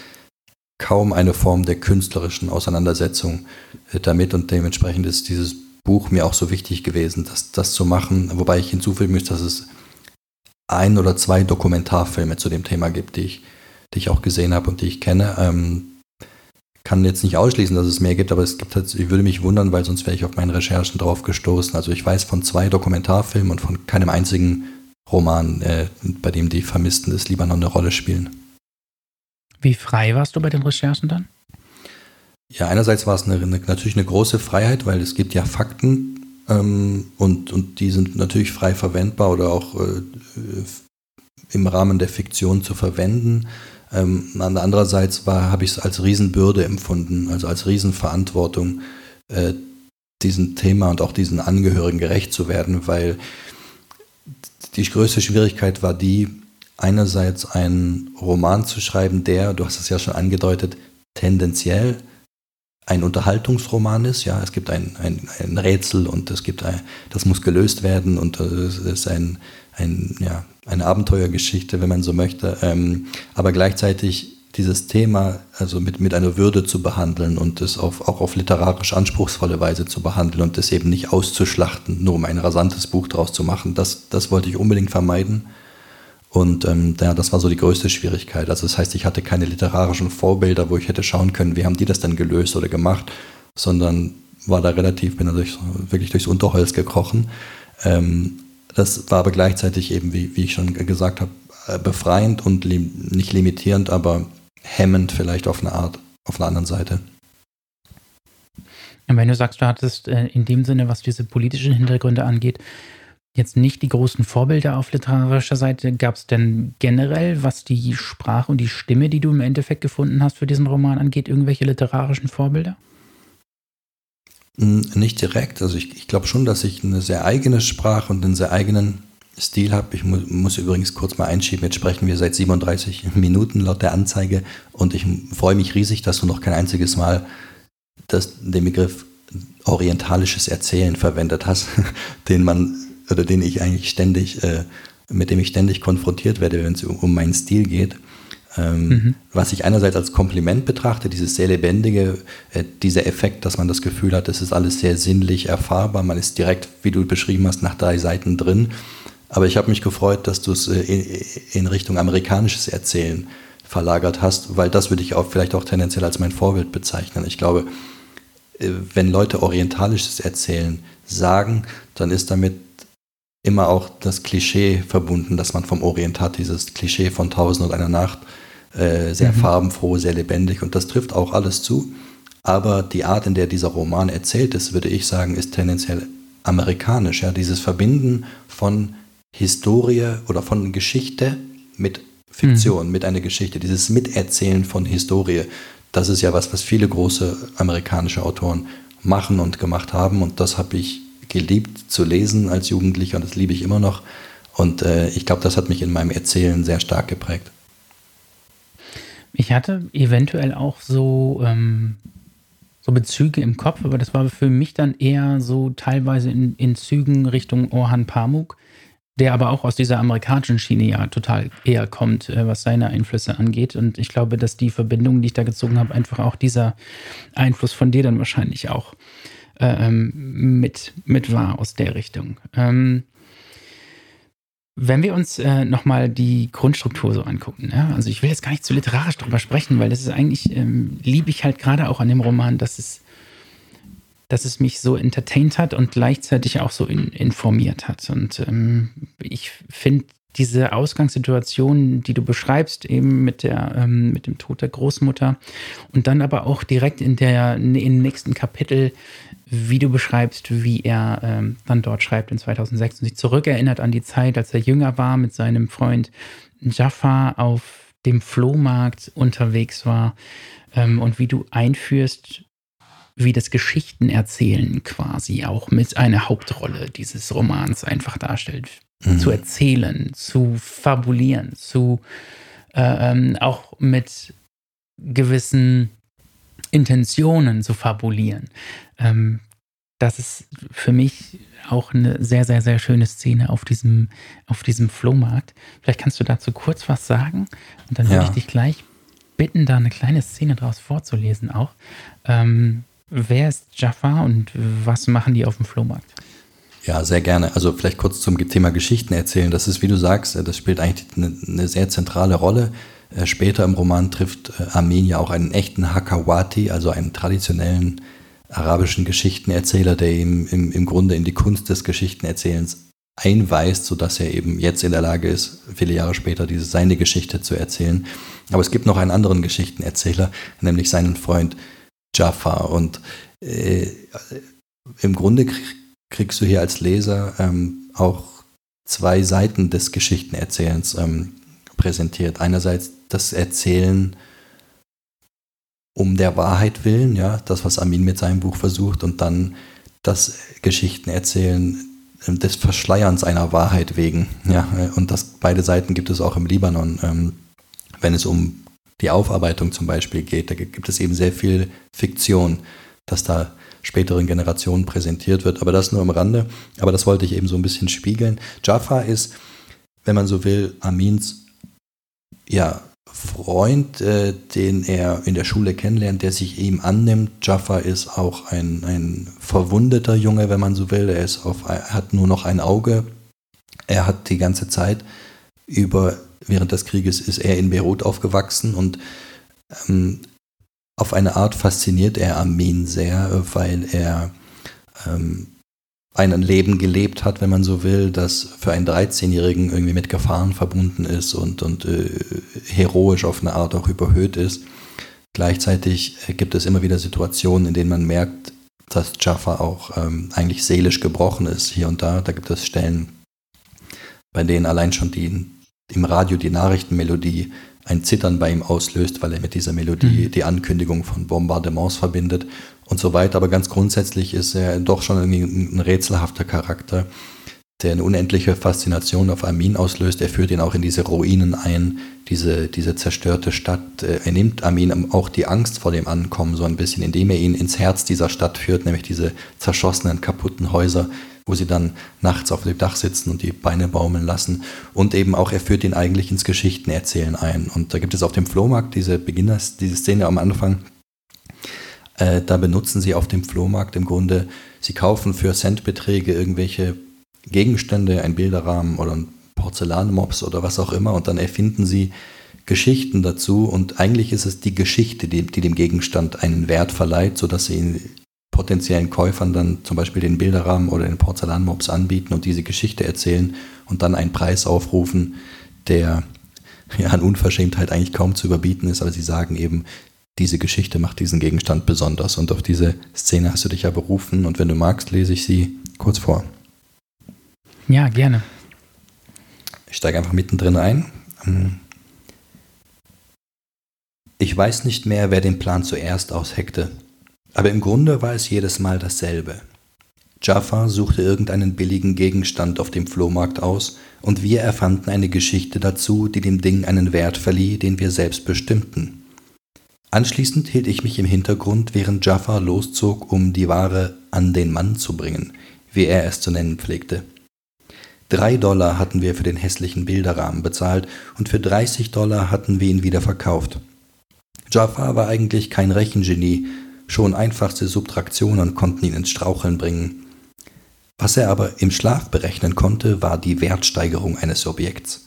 kaum eine Form der künstlerischen Auseinandersetzung äh, damit und dementsprechend ist dieses Buch mir auch so wichtig gewesen, das, das zu machen, wobei ich hinzufügen möchte, dass es ein oder zwei Dokumentarfilme zu dem Thema gibt, die ich, die ich auch gesehen habe und die ich kenne. Ähm, kann jetzt nicht ausschließen, dass es mehr gibt, aber es gibt halt, ich würde mich wundern, weil sonst wäre ich auf meinen Recherchen drauf gestoßen. Also ich weiß von zwei Dokumentarfilmen und von keinem einzigen Roman, äh, bei dem die Vermissten des Libanon eine Rolle spielen. Wie frei warst du bei den Recherchen dann? Ja, einerseits war es eine, eine, natürlich eine große Freiheit, weil es gibt ja Fakten ähm, und, und die sind natürlich frei verwendbar oder auch äh, im Rahmen der Fiktion zu verwenden. Ähm, andererseits habe ich es als Riesenbürde empfunden, also als Riesenverantwortung, äh, diesem Thema und auch diesen Angehörigen gerecht zu werden, weil die größte Schwierigkeit war die, einerseits einen Roman zu schreiben, der, du hast es ja schon angedeutet, tendenziell ein Unterhaltungsroman ist. Ja, es gibt ein, ein, ein Rätsel und es gibt ein, das muss gelöst werden und es ist ein, ein, ja, eine Abenteuergeschichte, wenn man so möchte. Ähm, aber gleichzeitig dieses Thema also mit, mit einer Würde zu behandeln und es auf, auch auf literarisch anspruchsvolle Weise zu behandeln und es eben nicht auszuschlachten, nur um ein rasantes Buch draus zu machen, das, das wollte ich unbedingt vermeiden. Und ähm, ja, das war so die größte Schwierigkeit. Also das heißt, ich hatte keine literarischen Vorbilder, wo ich hätte schauen können, wie haben die das denn gelöst oder gemacht, sondern war da relativ, bin da durch, wirklich durchs Unterholz gekrochen. Ähm, das war aber gleichzeitig eben, wie, wie ich schon gesagt habe, äh, befreiend und li nicht limitierend, aber hemmend vielleicht auf eine Art, auf einer anderen Seite. Und wenn du sagst, du hattest äh, in dem Sinne, was diese politischen Hintergründe angeht, jetzt nicht die großen Vorbilder auf literarischer Seite. Gab es denn generell, was die Sprache und die Stimme, die du im Endeffekt gefunden hast für diesen Roman angeht, irgendwelche literarischen Vorbilder? Nicht direkt. Also ich, ich glaube schon, dass ich eine sehr eigene Sprache und einen sehr eigenen Stil habe. Ich mu muss übrigens kurz mal einschieben, jetzt sprechen wir seit 37 Minuten laut der Anzeige und ich freue mich riesig, dass du noch kein einziges Mal das, den Begriff orientalisches Erzählen verwendet hast, den man oder den ich eigentlich ständig, äh, mit dem ich ständig konfrontiert werde, wenn es um, meinen Stil geht. Ähm, mhm. Was ich einerseits als Kompliment betrachte, dieses sehr lebendige, äh, dieser Effekt, dass man das Gefühl hat, es ist alles sehr sinnlich erfahrbar, man ist direkt, wie du beschrieben hast, nach drei Seiten drin. Aber ich habe mich gefreut, dass du es äh, in, in, Richtung amerikanisches Erzählen verlagert hast, weil das würde ich auch vielleicht auch tendenziell als mein Vorbild bezeichnen. Ich glaube, äh, wenn Leute orientalisches Erzählen sagen, dann ist damit immer auch das Klischee verbunden, dass man vom Orient hat, dieses Klischee von Tausend und einer Nacht, äh, sehr mhm. farbenfroh, sehr lebendig und das trifft auch alles zu. Aber die Art, in der dieser Roman erzählt ist, würde ich sagen, ist tendenziell amerikanisch. Ja? Dieses Verbinden von Historie oder von Geschichte mit Fiktion, mhm. mit einer Geschichte, dieses Miterzählen von Historie, das ist ja was, was viele große amerikanische Autoren machen und gemacht haben. Und das habe ich geliebt zu lesen als Jugendlicher und das liebe ich immer noch. Und äh, ich glaube, das hat mich in meinem Erzählen sehr stark geprägt. Ich hatte eventuell auch so, ähm, so Bezüge im Kopf, aber das war für mich dann eher so teilweise in, in Zügen Richtung Orhan Pamuk, der aber auch aus dieser amerikanischen Schiene ja total eher kommt, äh, was seine Einflüsse angeht. Und ich glaube, dass die Verbindung, die ich da gezogen habe, einfach auch dieser Einfluss von dir dann wahrscheinlich auch ähm, mit, mit war aus der Richtung. Ähm, wenn wir uns äh, nochmal die Grundstruktur so angucken, ja, also ich will jetzt gar nicht zu literarisch drüber sprechen, weil das ist eigentlich, ähm, liebe ich halt gerade auch an dem Roman, dass es, dass es mich so entertained hat und gleichzeitig auch so in, informiert hat. Und ähm, ich finde diese Ausgangssituation, die du beschreibst, eben mit der, ähm, mit dem Tod der Großmutter und dann aber auch direkt in der, im nächsten Kapitel wie du beschreibst, wie er ähm, dann dort schreibt in 2006 und sich zurückerinnert an die Zeit, als er jünger war, mit seinem Freund Jaffa auf dem Flohmarkt unterwegs war ähm, und wie du einführst, wie das Geschichtenerzählen quasi auch mit einer Hauptrolle dieses Romans einfach darstellt. Mhm. Zu erzählen, zu fabulieren, zu äh, ähm, auch mit gewissen Intentionen zu fabulieren. Ähm, das ist für mich auch eine sehr, sehr, sehr schöne Szene auf diesem, auf diesem Flohmarkt. Vielleicht kannst du dazu kurz was sagen und dann ja. würde ich dich gleich bitten, da eine kleine Szene draus vorzulesen auch. Ähm, wer ist Jaffa und was machen die auf dem Flohmarkt? Ja, sehr gerne. Also vielleicht kurz zum Thema Geschichten erzählen. Das ist, wie du sagst, das spielt eigentlich eine, eine sehr zentrale Rolle. Äh, später im Roman trifft äh, Armenier auch einen echten Hakawati, also einen traditionellen arabischen Geschichtenerzähler, der ihm im, im Grunde in die Kunst des Geschichtenerzählens einweist, sodass er eben jetzt in der Lage ist, viele Jahre später diese seine Geschichte zu erzählen. Aber es gibt noch einen anderen Geschichtenerzähler, nämlich seinen Freund Jafar. Und äh, im Grunde kriegst du hier als Leser ähm, auch zwei Seiten des Geschichtenerzählens ähm, präsentiert. Einerseits das Erzählen um der Wahrheit willen, ja, das, was Amin mit seinem Buch versucht, und dann das Geschichten erzählen ähm, des Verschleierns einer Wahrheit wegen, ja, und das beide Seiten gibt es auch im Libanon, ähm, wenn es um die Aufarbeitung zum Beispiel geht, da gibt es eben sehr viel Fiktion, dass da späteren Generationen präsentiert wird, aber das nur am Rande, aber das wollte ich eben so ein bisschen spiegeln. Jaffa ist, wenn man so will, Amins ja, Freund, äh, den er in der Schule kennenlernt, der sich ihm annimmt. Jaffa ist auch ein, ein verwundeter Junge, wenn man so will. Er ist auf, er hat nur noch ein Auge. Er hat die ganze Zeit über, während des Krieges ist er in Beirut aufgewachsen und ähm, auf eine Art fasziniert er Armin sehr, weil er ähm, ein Leben gelebt hat, wenn man so will, das für einen 13-Jährigen irgendwie mit Gefahren verbunden ist und, und äh, heroisch auf eine Art auch überhöht ist. Gleichzeitig gibt es immer wieder Situationen, in denen man merkt, dass Jaffa auch ähm, eigentlich seelisch gebrochen ist hier und da. Da gibt es Stellen, bei denen allein schon die, im Radio die Nachrichtenmelodie ein Zittern bei ihm auslöst, weil er mit dieser Melodie mhm. die Ankündigung von Bombardements verbindet und so weiter. Aber ganz grundsätzlich ist er doch schon ein rätselhafter Charakter, der eine unendliche Faszination auf Armin auslöst. Er führt ihn auch in diese Ruinen ein, diese, diese zerstörte Stadt. Äh, er nimmt Armin auch die Angst vor dem Ankommen so ein bisschen, indem er ihn ins Herz dieser Stadt führt, nämlich diese zerschossenen, kaputten Häuser, wo sie dann nachts auf dem Dach sitzen und die Beine baumeln lassen. Und eben auch, er führt ihn eigentlich ins Geschichtenerzählen ein. Und da gibt es auf dem Flohmarkt diese Beginners, diese Szene am Anfang, äh, da benutzen sie auf dem Flohmarkt im Grunde, sie kaufen für Centbeträge irgendwelche Gegenstände, ein Bilderrahmen oder ein Porzellanmops oder was auch immer und dann erfinden sie Geschichten dazu und eigentlich ist es die Geschichte, die, die dem Gegenstand einen Wert verleiht, sodass sie ihn potenziellen Käufern dann zum Beispiel den Bilderrahmen oder den Porzellanmops anbieten und diese Geschichte erzählen und dann einen Preis aufrufen, der ja an Unverschämtheit eigentlich kaum zu überbieten ist, aber sie sagen eben, diese Geschichte macht diesen Gegenstand besonders. Und auf diese Szene hast du dich ja berufen. Und wenn du magst, lese ich sie kurz vor. Ja, gerne. Ich steige einfach mittendrin ein. Ich weiß nicht mehr, wer den Plan zuerst ausheckte. Aber im Grunde war es jedes Mal dasselbe. Jaffa suchte irgendeinen billigen Gegenstand auf dem Flohmarkt aus, und wir erfanden eine Geschichte dazu, die dem Ding einen Wert verlieh, den wir selbst bestimmten. Anschließend hielt ich mich im Hintergrund, während Jaffa loszog, um die Ware an den Mann zu bringen, wie er es zu nennen pflegte. Drei Dollar hatten wir für den hässlichen Bilderrahmen bezahlt und für 30 Dollar hatten wir ihn wieder verkauft. Jafar war eigentlich kein Rechengenie, schon einfachste Subtraktionen konnten ihn ins Straucheln bringen. Was er aber im Schlaf berechnen konnte, war die Wertsteigerung eines Objekts.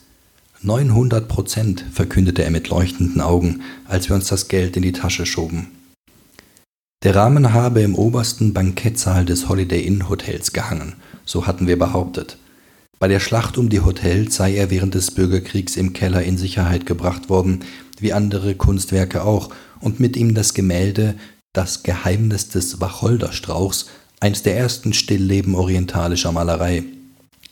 900 Prozent, verkündete er mit leuchtenden Augen, als wir uns das Geld in die Tasche schoben. Der Rahmen habe im obersten Bankettsaal des Holiday Inn Hotels gehangen, so hatten wir behauptet. Bei der Schlacht um die Hotels sei er während des Bürgerkriegs im Keller in Sicherheit gebracht worden, wie andere Kunstwerke auch, und mit ihm das Gemälde Das Geheimnis des Wacholderstrauchs, eins der ersten Stillleben orientalischer Malerei.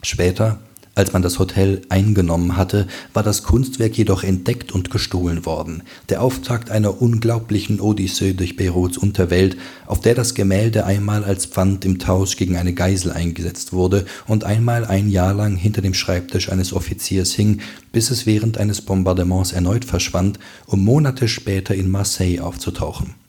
Später als man das Hotel eingenommen hatte, war das Kunstwerk jedoch entdeckt und gestohlen worden. Der Auftakt einer unglaublichen Odyssee durch Beiruts Unterwelt, auf der das Gemälde einmal als Pfand im Tausch gegen eine Geisel eingesetzt wurde und einmal ein Jahr lang hinter dem Schreibtisch eines Offiziers hing, bis es während eines Bombardements erneut verschwand, um Monate später in Marseille aufzutauchen.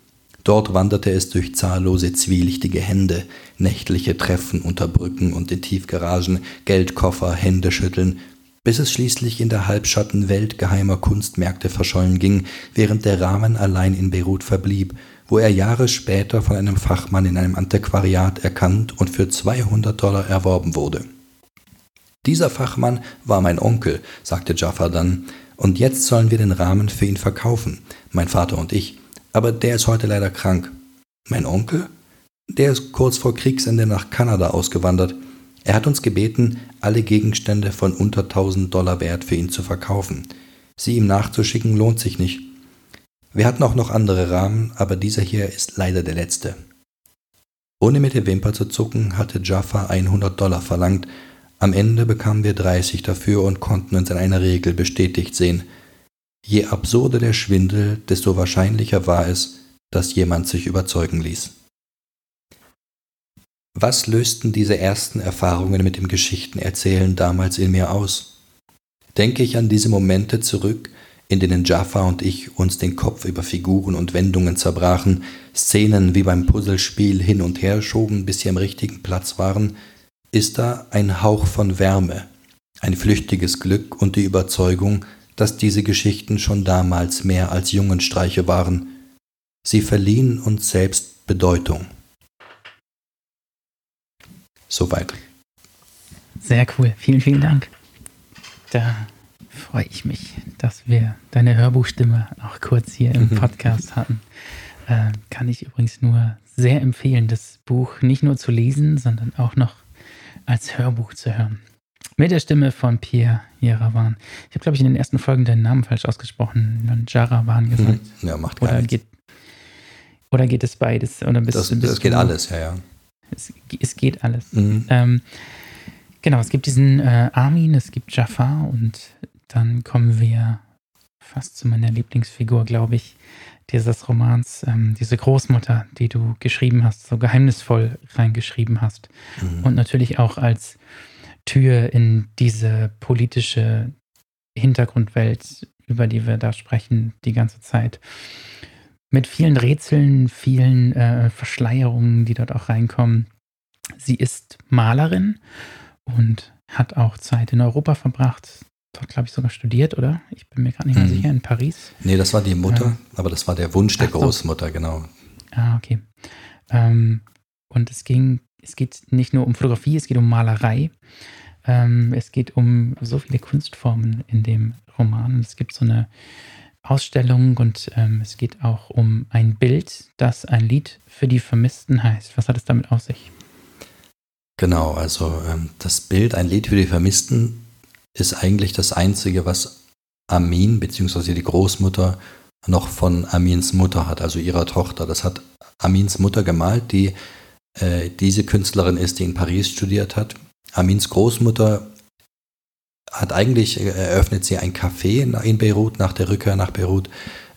Dort wanderte es durch zahllose zwielichtige Hände, nächtliche Treffen unter Brücken und in Tiefgaragen, Geldkoffer, Händeschütteln, bis es schließlich in der Halbschattenwelt geheimer Kunstmärkte verschollen ging, während der Rahmen allein in Beirut verblieb, wo er Jahre später von einem Fachmann in einem Antiquariat erkannt und für 200 Dollar erworben wurde. Dieser Fachmann war mein Onkel, sagte Jaffa dann, und jetzt sollen wir den Rahmen für ihn verkaufen, mein Vater und ich aber der ist heute leider krank. Mein Onkel? Der ist kurz vor Kriegsende nach Kanada ausgewandert. Er hat uns gebeten, alle Gegenstände von unter 1000 Dollar wert für ihn zu verkaufen. Sie ihm nachzuschicken lohnt sich nicht. Wir hatten auch noch andere Rahmen, aber dieser hier ist leider der letzte. Ohne mit der Wimper zu zucken, hatte Jaffa 100 Dollar verlangt. Am Ende bekamen wir 30 dafür und konnten uns in einer Regel bestätigt sehen – Je absurder der Schwindel, desto wahrscheinlicher war es, dass jemand sich überzeugen ließ. Was lösten diese ersten Erfahrungen mit dem Geschichtenerzählen damals in mir aus? Denke ich an diese Momente zurück, in denen Jaffa und ich uns den Kopf über Figuren und Wendungen zerbrachen, Szenen wie beim Puzzlespiel hin und her schoben, bis sie am richtigen Platz waren, ist da ein Hauch von Wärme, ein flüchtiges Glück und die Überzeugung, dass diese Geschichten schon damals mehr als Jungenstreiche waren. Sie verliehen uns selbst Bedeutung. Soweit. Sehr cool. Vielen, vielen Dank. Da freue ich mich, dass wir deine Hörbuchstimme auch kurz hier im Podcast hatten. Äh, kann ich übrigens nur sehr empfehlen, das Buch nicht nur zu lesen, sondern auch noch als Hörbuch zu hören. Mit der Stimme von Pierre Jaravan. Ich habe, glaube ich, in den ersten Folgen deinen Namen falsch ausgesprochen. Jaravan gesagt. Mhm. Ja, macht gar oder nichts. geht, oder geht es beides? Oder bist, Das, bist das geht alles, ja, ja. Es, es geht alles. Mhm. Ähm, genau, es gibt diesen äh, Armin, es gibt Jafar und dann kommen wir fast zu meiner Lieblingsfigur, glaube ich, dieses Romans, ähm, diese Großmutter, die du geschrieben hast, so geheimnisvoll reingeschrieben hast. Mhm. Und natürlich auch als Tür in diese politische Hintergrundwelt, über die wir da sprechen, die ganze Zeit. Mit vielen Rätseln, vielen äh, Verschleierungen, die dort auch reinkommen. Sie ist Malerin und hat auch Zeit in Europa verbracht. Dort, glaube ich, sogar studiert, oder? Ich bin mir gerade nicht mehr Mhm. sicher, in Paris. Nee, das war die Mutter, Ja. aber das war der Wunsch der Ach so. Großmutter, genau. Ah, okay. Ähm, und es ging, es geht nicht nur um Fotografie, es geht um Malerei. Ähm, es geht um so viele Kunstformen in dem Roman. Es gibt so eine Ausstellung und ähm, es geht auch um ein Bild, das ein Lied für die Vermissten heißt. Was hat es damit auf sich? Genau, also ähm, das Bild, ein Lied für die Vermissten, ist eigentlich das Einzige, was Amin bzw. die Großmutter noch von Amins Mutter hat, also ihrer Tochter. Das hat Amins Mutter gemalt, die äh, diese Künstlerin ist, die in Paris studiert hat. Amins Großmutter hat eigentlich, äh, eröffnet sie ein Café in, Beirut nach der Rückkehr nach Beirut.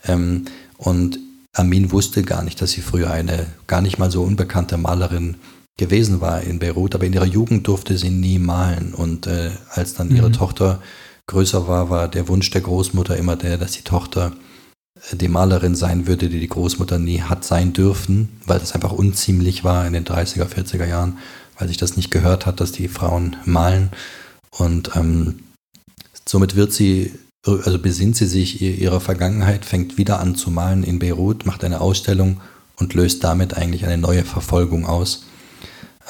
Ähm, und Amin wusste gar nicht, dass sie früher eine gar nicht mal so unbekannte Malerin gewesen war in Beirut, aber in ihrer Jugend durfte sie nie malen. Und äh, als dann ihre mhm. Tochter größer war, war der Wunsch der Großmutter immer der, dass die Tochter die Malerin sein würde, die die Großmutter nie hat sein dürfen, weil das einfach unziemlich war in den 30er, 40er Jahren, weil sich das nicht gehört hat, dass die Frauen malen. Und ähm, somit wird sie, also besinnt sie sich ihrer Vergangenheit, fängt wieder an zu malen in Beirut, macht eine Ausstellung und löst damit eigentlich eine neue Verfolgung aus.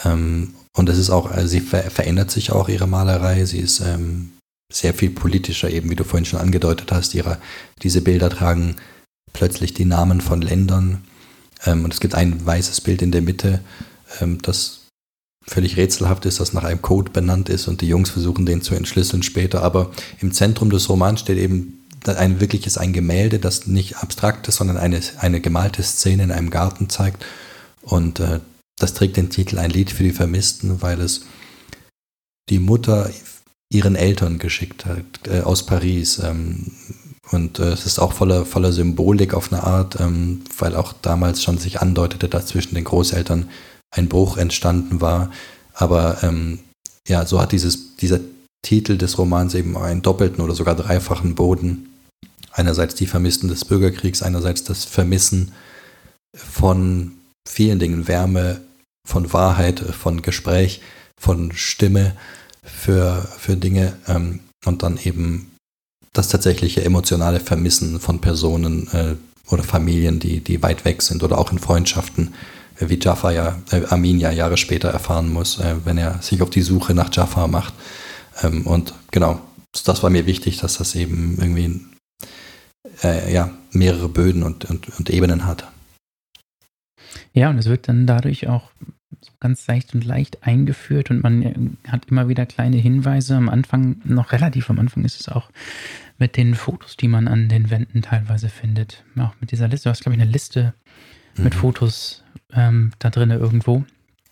Ähm, und es ist auch, also sie ver verändert sich auch ihre Malerei. Sie ist ähm, sehr viel politischer, eben wie du vorhin schon angedeutet hast. Ihre, diese Bilder tragen plötzlich die Namen von Ländern. Ähm, und es gibt ein weißes Bild in der Mitte, ähm, das völlig rätselhaft ist, das nach einem Code benannt ist und die Jungs versuchen den zu entschlüsseln später. Aber im Zentrum des Romans steht eben ein wirkliches ein Gemälde, das nicht abstrakt ist, sondern eine, eine gemalte Szene in einem Garten zeigt. Und äh, das trägt den Titel Ein Lied für die Vermissten, weil es die Mutter ihren Eltern geschickt hat äh, aus Paris. Ähm, und äh, es ist auch voller, voller Symbolik auf eine Art, ähm, weil auch damals schon sich andeutete, dass zwischen den Großeltern ein Bruch entstanden war. Aber ähm, ja, so hat dieses, dieser Titel des Romans eben einen doppelten oder sogar dreifachen Boden. Einerseits die Vermissten des Bürgerkriegs, einerseits das Vermissen von vielen Dingen, Wärme, von Wahrheit, von Gespräch, von Stimme für, für Dinge ähm, und dann eben das tatsächliche emotionale Vermissen von Personen äh, oder Familien, die, die weit weg sind oder auch in Freundschaften, äh, wie Jaffa ja, äh, Amin ja Jahre später erfahren muss, äh, wenn er sich auf die Suche nach Jaffa macht. Ähm, und genau, das war mir wichtig, dass das eben irgendwie äh, ja, mehrere Böden und, und, und Ebenen hat. Ja, und es wird dann dadurch auch ganz leicht und leicht eingeführt und man äh, hat immer wieder kleine Hinweise. Am Anfang, noch relativ am Anfang ist es auch mit den Fotos, die man an den Wänden teilweise findet. Auch mit dieser Liste. Du hast, glaube ich, eine Liste mhm. mit Fotos ähm, da drin irgendwo.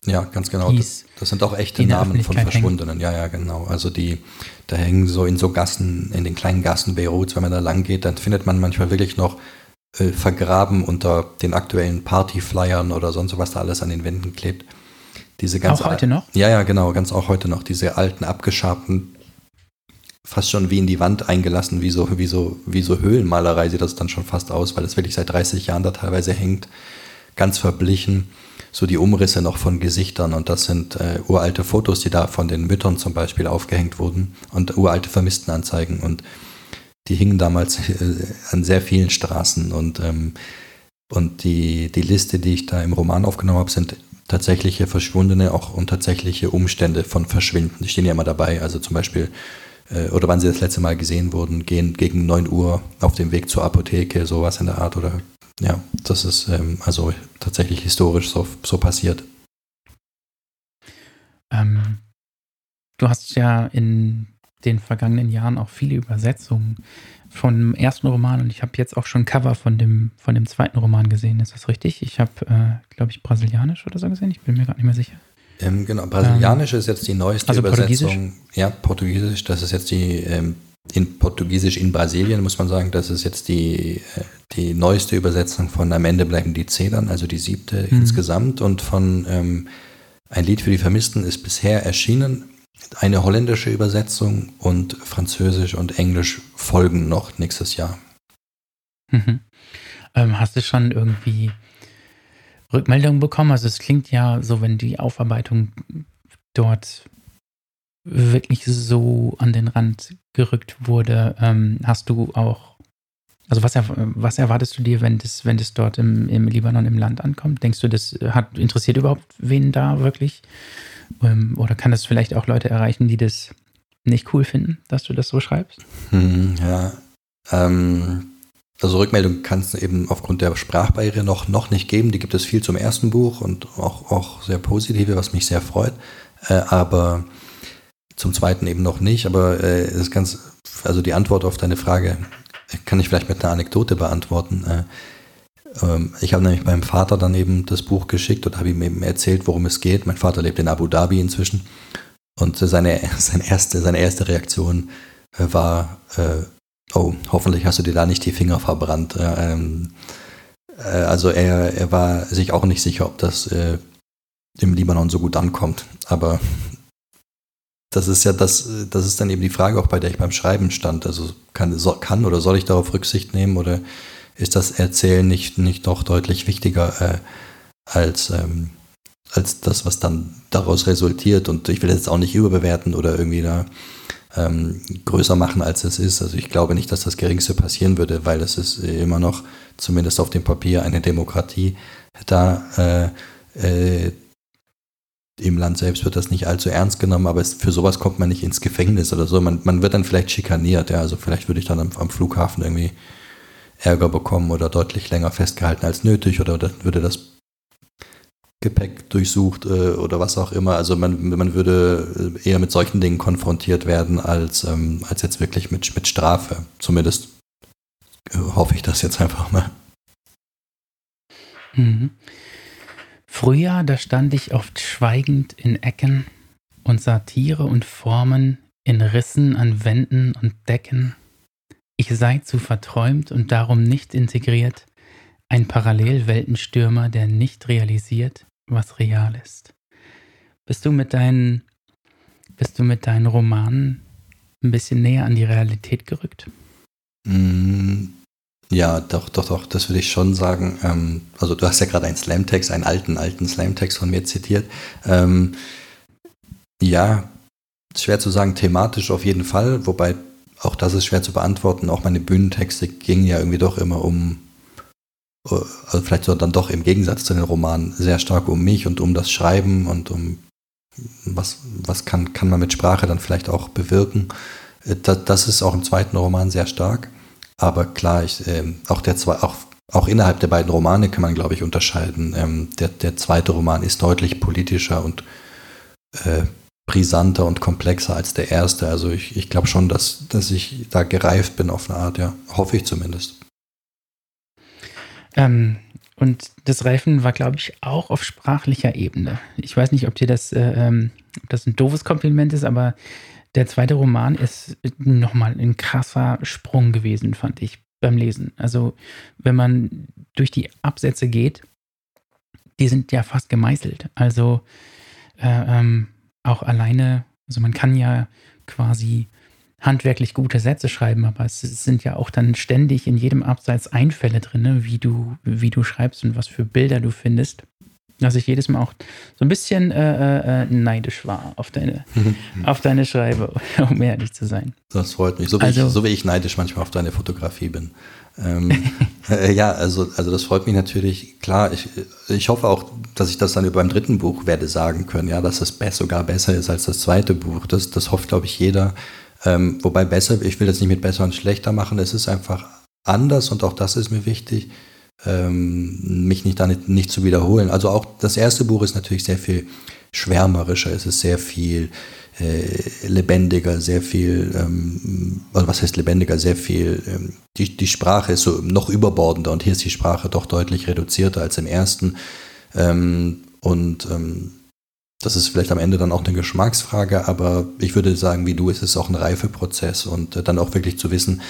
Ja, ganz genau. Das, das, sind auch echte Namen von Verschwundenen. Hängen. Ja, ja, genau. Also die, da hängen so in so Gassen, in den kleinen Gassen Beiruts, wenn man da lang geht, dann findet man manchmal wirklich noch äh, vergraben unter den aktuellen Partyflyern oder sonst was da alles an den Wänden klebt. Diese ganz auch heute noch? Ja, ja, genau, ganz auch heute noch. Diese alten, abgeschabten, fast schon wie in die Wand eingelassen, wie so, wie so, wie so Höhlenmalerei sieht das dann schon fast aus, weil es wirklich seit 30 Jahren da teilweise hängt. Ganz verblichen. So die Umrisse noch von Gesichtern und das sind äh, uralte Fotos, die da von den Müttern zum Beispiel aufgehängt wurden und uralte Vermisstenanzeigen und die hingen damals äh, an sehr vielen Straßen und, ähm, und die, die Liste, die ich da im Roman aufgenommen habe, sind tatsächliche Verschwundene auch und tatsächliche Umstände von Verschwinden. Die stehen ja immer dabei, also zum Beispiel, äh, oder wann sie das letzte Mal gesehen wurden, gehen gegen 9 Uhr auf dem Weg zur Apotheke, sowas in der Art oder ja, das ist ähm, also tatsächlich historisch so, so passiert. Ähm, du hast ja in den vergangenen Jahren auch viele Übersetzungen vom ersten Roman und ich habe jetzt auch schon Cover von dem, von dem zweiten Roman gesehen. Ist das richtig? Ich habe, äh, glaube ich, brasilianisch oder so gesehen. Ich bin mir gerade nicht mehr sicher. Ähm, genau, brasilianisch ähm, ist jetzt die neueste also Übersetzung. Portugiesisch? Ja, Portugiesisch. Das ist jetzt die ähm, in Portugiesisch in Brasilien, muss man sagen. Das ist jetzt die, äh, die neueste Übersetzung von Am Ende bleiben die Zedern, also die siebte mhm. insgesamt. Und von ähm, Ein Lied für die Vermissten ist bisher erschienen eine holländische Übersetzung und Französisch und Englisch folgen noch nächstes Jahr. Mhm. Ähm, hast du schon irgendwie Rückmeldungen bekommen? Also es klingt ja so, wenn die Aufarbeitung dort wirklich so an den Rand gerückt wurde, ähm, hast du auch, also was, was, erwartest du dir, wenn das, wenn das dort im, im Libanon im Land ankommt? Denkst du, das hat interessiert überhaupt wen da wirklich? Ähm, oder kann das vielleicht auch Leute erreichen, die das nicht cool finden, dass du das so schreibst? Hm, ja. Ähm, also Rückmeldung kann es eben aufgrund der Sprachbarriere noch, noch nicht geben. Die gibt es viel zum ersten Buch und auch, auch sehr positive, was mich sehr freut. Äh, aber zum zweiten eben noch nicht. Aber äh, ist ganz, also die Antwort auf deine Frage kann ich vielleicht mit einer Anekdote beantworten. Äh, ich habe nämlich meinem Vater dann eben das Buch geschickt und habe ihm eben erzählt, worum es geht. Mein Vater lebt in Abu Dhabi inzwischen. Und seine, seine, erste, seine erste Reaktion äh, war, äh, oh, hoffentlich hast du dir da nicht die Finger verbrannt. Ähm, Äh, also er, er war sich auch nicht sicher, ob das im Libanon so gut ankommt. Aber das ist ja das, das ist dann eben die Frage, auch bei der ich beim Schreiben stand. Also kann, kann oder soll ich darauf Rücksicht nehmen oder ist das Erzählen nicht, nicht doch deutlich wichtiger äh, als, ähm, als das, was dann daraus resultiert? Und ich will jetzt auch nicht überbewerten oder irgendwie da ähm, größer machen, als es ist. Also ich glaube nicht, dass das Geringste passieren würde, weil es ist immer noch, zumindest auf dem Papier, eine Demokratie. Da äh, äh, im Land selbst wird das nicht allzu ernst genommen, aber es, für sowas kommt man nicht ins Gefängnis oder so. Man, man wird dann vielleicht schikaniert, ja. Also vielleicht würde ich dann am, am, Flughafen irgendwie Ärger bekommen oder deutlich länger festgehalten als nötig oder dann würde das Gepäck durchsucht äh, oder was auch immer. Also man, man würde eher mit solchen Dingen konfrontiert werden, als, ähm, als jetzt wirklich mit, mit Strafe. Zumindest äh, hoffe ich das jetzt einfach mal. Mhm. Früher, da stand ich oft schweigend in Ecken und sah Tiere und Formen in Rissen an Wänden und Decken. Ich sei zu verträumt und darum nicht integriert, ein Parallelweltenstürmer, der nicht realisiert, was real ist. Bist du mit deinen, bist du mit deinen Romanen ein bisschen näher an die Realität gerückt? Mm, ja, doch, doch, doch, das würde ich schon sagen. Ähm, also du hast ja gerade einen Slamtext, einen alten, alten Slamtext von mir zitiert. Ähm, ja, schwer zu sagen, thematisch auf jeden Fall, wobei auch das ist schwer zu beantworten. Auch meine Bühnentexte gingen ja irgendwie doch immer um, äh, also vielleicht so dann doch im Gegensatz zu den Romanen sehr stark um mich und um das Schreiben und um was, was kann, kann man mit Sprache dann vielleicht auch bewirken. Äh, das, das ist auch im zweiten Roman sehr stark. Aber klar, ich, äh, auch, der auch, auch innerhalb der beiden Romane kann man, glaube ich, unterscheiden. Ähm, der, der zweite Roman ist deutlich politischer und äh, brisanter und komplexer als der erste. Also ich, ich glaube schon, dass, dass ich da gereift bin auf eine Art, ja. Hoffe ich zumindest. Ähm, und das Reifen war, glaube ich, auch auf sprachlicher Ebene. Ich weiß nicht, ob dir das, äh, ähm, ob das ein doofes Kompliment ist, aber der zweite Roman ist nochmal ein krasser Sprung gewesen, fand ich beim Lesen. Also, wenn man durch die Absätze geht, die sind ja fast gemeißelt. Also, äh, ähm, auch alleine, also man kann ja quasi handwerklich gute Sätze schreiben, aber es sind ja auch dann ständig in jedem Absatz Einfälle drin, wie du, wie du schreibst und was für Bilder du findest dass ich jedes Mal auch so ein bisschen äh, äh, neidisch war auf deine, auf deine Schreibe, um ehrlich zu sein. Das freut mich, so wie, also, ich, so wie ich neidisch manchmal auf deine Fotografie bin. Ähm, äh, ja, also, also das freut mich natürlich. Klar, ich, ich hoffe auch, dass ich das dann über beim dritten Buch werde sagen können, ja, dass es sogar besser ist als das zweite Buch. Das, das hofft, glaube ich, jeder. Ähm, wobei besser, ich will das nicht mit besser und schlechter machen, es ist einfach anders und auch das ist mir wichtig ähm, mich nicht da nicht, zu wiederholen. Also auch das erste Buch ist natürlich sehr viel schwärmerischer, es ist sehr viel äh, lebendiger, sehr viel, ähm, also was heißt lebendiger, sehr viel, ähm, die, die Sprache ist so noch überbordender und hier ist die Sprache doch deutlich reduzierter als im ersten. Ähm, und ähm, das ist vielleicht am Ende dann auch eine Geschmacksfrage, aber ich würde sagen, wie du, ist es auch ein Reifeprozess und äh, dann auch wirklich zu wissen,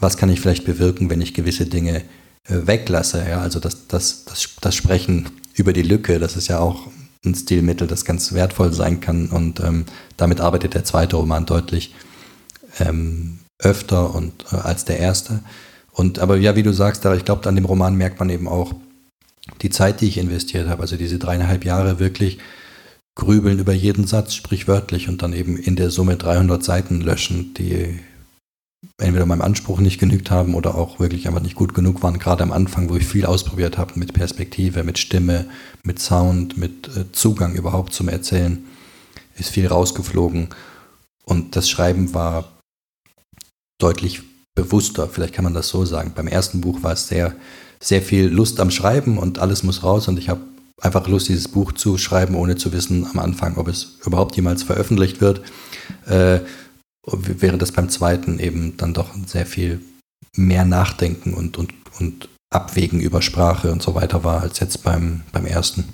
was kann ich vielleicht bewirken, wenn ich gewisse Dinge weglasse. Ja? Also das, das, das, das Sprechen über die Lücke, das ist ja auch ein Stilmittel, das ganz wertvoll sein kann. Und ähm, damit arbeitet der zweite Roman deutlich ähm, öfter und äh, als der erste. Und aber ja, wie du sagst, ich glaube, an dem Roman merkt man eben auch die Zeit, die ich investiert habe. Also diese dreieinhalb Jahre wirklich grübeln über jeden Satz, sprichwörtlich, und dann eben in der Summe 300 Seiten löschen, die entweder meinem Anspruch nicht genügt haben oder auch wirklich einfach nicht gut genug waren, gerade am Anfang, wo ich viel ausprobiert habe mit Perspektive, mit Stimme, mit Sound, mit äh, Zugang überhaupt zum Erzählen, ist viel rausgeflogen und das Schreiben war deutlich bewusster, vielleicht kann man das so sagen. Beim ersten Buch war es sehr, sehr viel Lust am Schreiben und alles muss raus und ich habe einfach Lust, dieses Buch zu schreiben, ohne zu wissen am Anfang, ob es überhaupt jemals veröffentlicht wird. Äh, während das beim zweiten eben dann doch sehr viel mehr Nachdenken und, und, und Abwägen über Sprache und so weiter war als jetzt beim, beim ersten.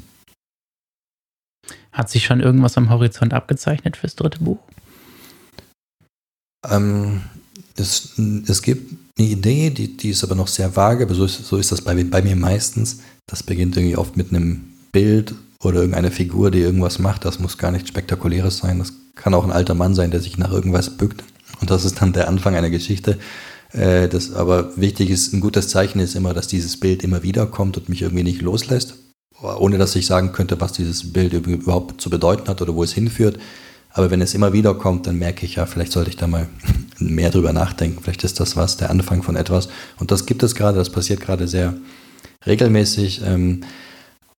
Hat sich schon irgendwas am Horizont abgezeichnet fürs dritte Buch? Ähm, es, es gibt eine Idee, die, die ist aber noch sehr vage, aber so ist, so ist das bei, bei mir meistens. Das beginnt irgendwie oft mit einem Bild oder irgendeine Figur, die irgendwas macht. Das muss gar nichts Spektakuläres sein. Das kann auch ein alter Mann sein, der sich nach irgendwas bückt. Und das ist dann der Anfang einer Geschichte. Äh, das aber wichtig ist, ein gutes Zeichen ist immer, dass dieses Bild immer wieder kommt und mich irgendwie nicht loslässt. Ohne dass ich sagen könnte, was dieses Bild überhaupt zu bedeuten hat oder wo es hinführt. Aber wenn es immer wieder kommt, dann merke ich ja, vielleicht sollte ich da mal mehr drüber nachdenken. Vielleicht ist das was, der Anfang von etwas. Und das gibt es gerade, das passiert gerade sehr regelmäßig. Ähm,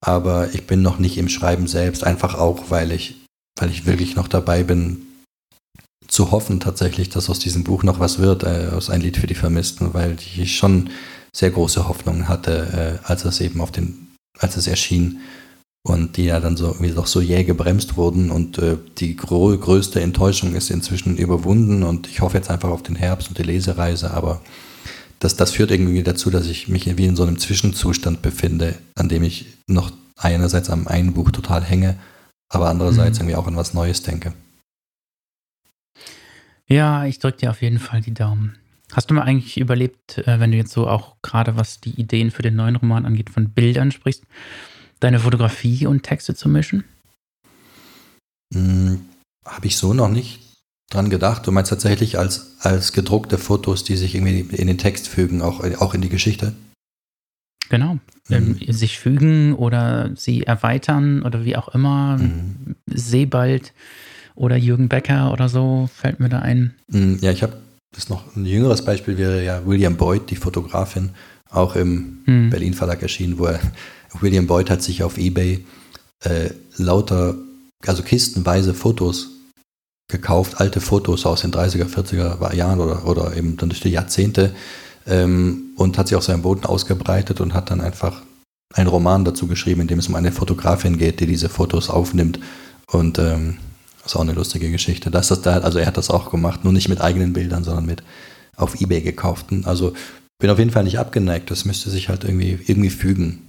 aber ich bin noch nicht im Schreiben selbst, einfach auch, weil ich, weil ich wirklich noch dabei bin, zu hoffen tatsächlich, dass aus diesem Buch noch was wird, äh, aus ein Lied für die Vermissten, weil ich schon sehr große Hoffnungen hatte, äh, als es eben auf den, als es erschien und die ja dann so irgendwie doch so jäh gebremst wurden und äh, die gro größte Enttäuschung ist inzwischen überwunden und ich hoffe jetzt einfach auf den Herbst und die Lesereise, aber das, das führt irgendwie dazu, dass ich mich wie in so einem Zwischenzustand befinde, an dem ich noch einerseits am einen Buch total hänge, aber andererseits mhm. irgendwie auch an was Neues denke. Ja, ich drücke dir auf jeden Fall die Daumen. Hast du mal eigentlich überlebt, äh, wenn du jetzt so auch gerade was die Ideen für den neuen Roman angeht, von Bildern sprichst, deine Fotografie und Texte zu mischen? Hm, Habe ich so noch nicht dran gedacht. Du meinst tatsächlich als, als gedruckte Fotos, die sich irgendwie in den Text fügen, auch, auch in die Geschichte? Genau. Mhm. Ähm, sich fügen oder sie erweitern oder wie auch immer. Mhm. Sebald oder Jürgen Becker oder so fällt mir da ein. Hm, ja, ich habe das noch ein jüngeres Beispiel wäre ja William Boyd, die Fotografin, auch im mhm. Berlin Verlag erschienen, wo er William Boyd hat sich auf Ebay äh, lauter, also kistenweise Fotos gekauft, alte Fotos aus den 30er, 40er Jahren oder, oder eben dann durch die Jahrzehnte ähm, und hat sie auf seinem Boden ausgebreitet und hat dann einfach einen Roman dazu geschrieben, in dem es um eine Fotografin geht, die diese Fotos aufnimmt und ähm, das ist auch eine lustige Geschichte. Das das, also er hat das auch gemacht, nur nicht mit eigenen Bildern, sondern mit auf Ebay gekauften. Also bin auf jeden Fall nicht abgeneigt. Das müsste sich halt irgendwie, irgendwie fügen.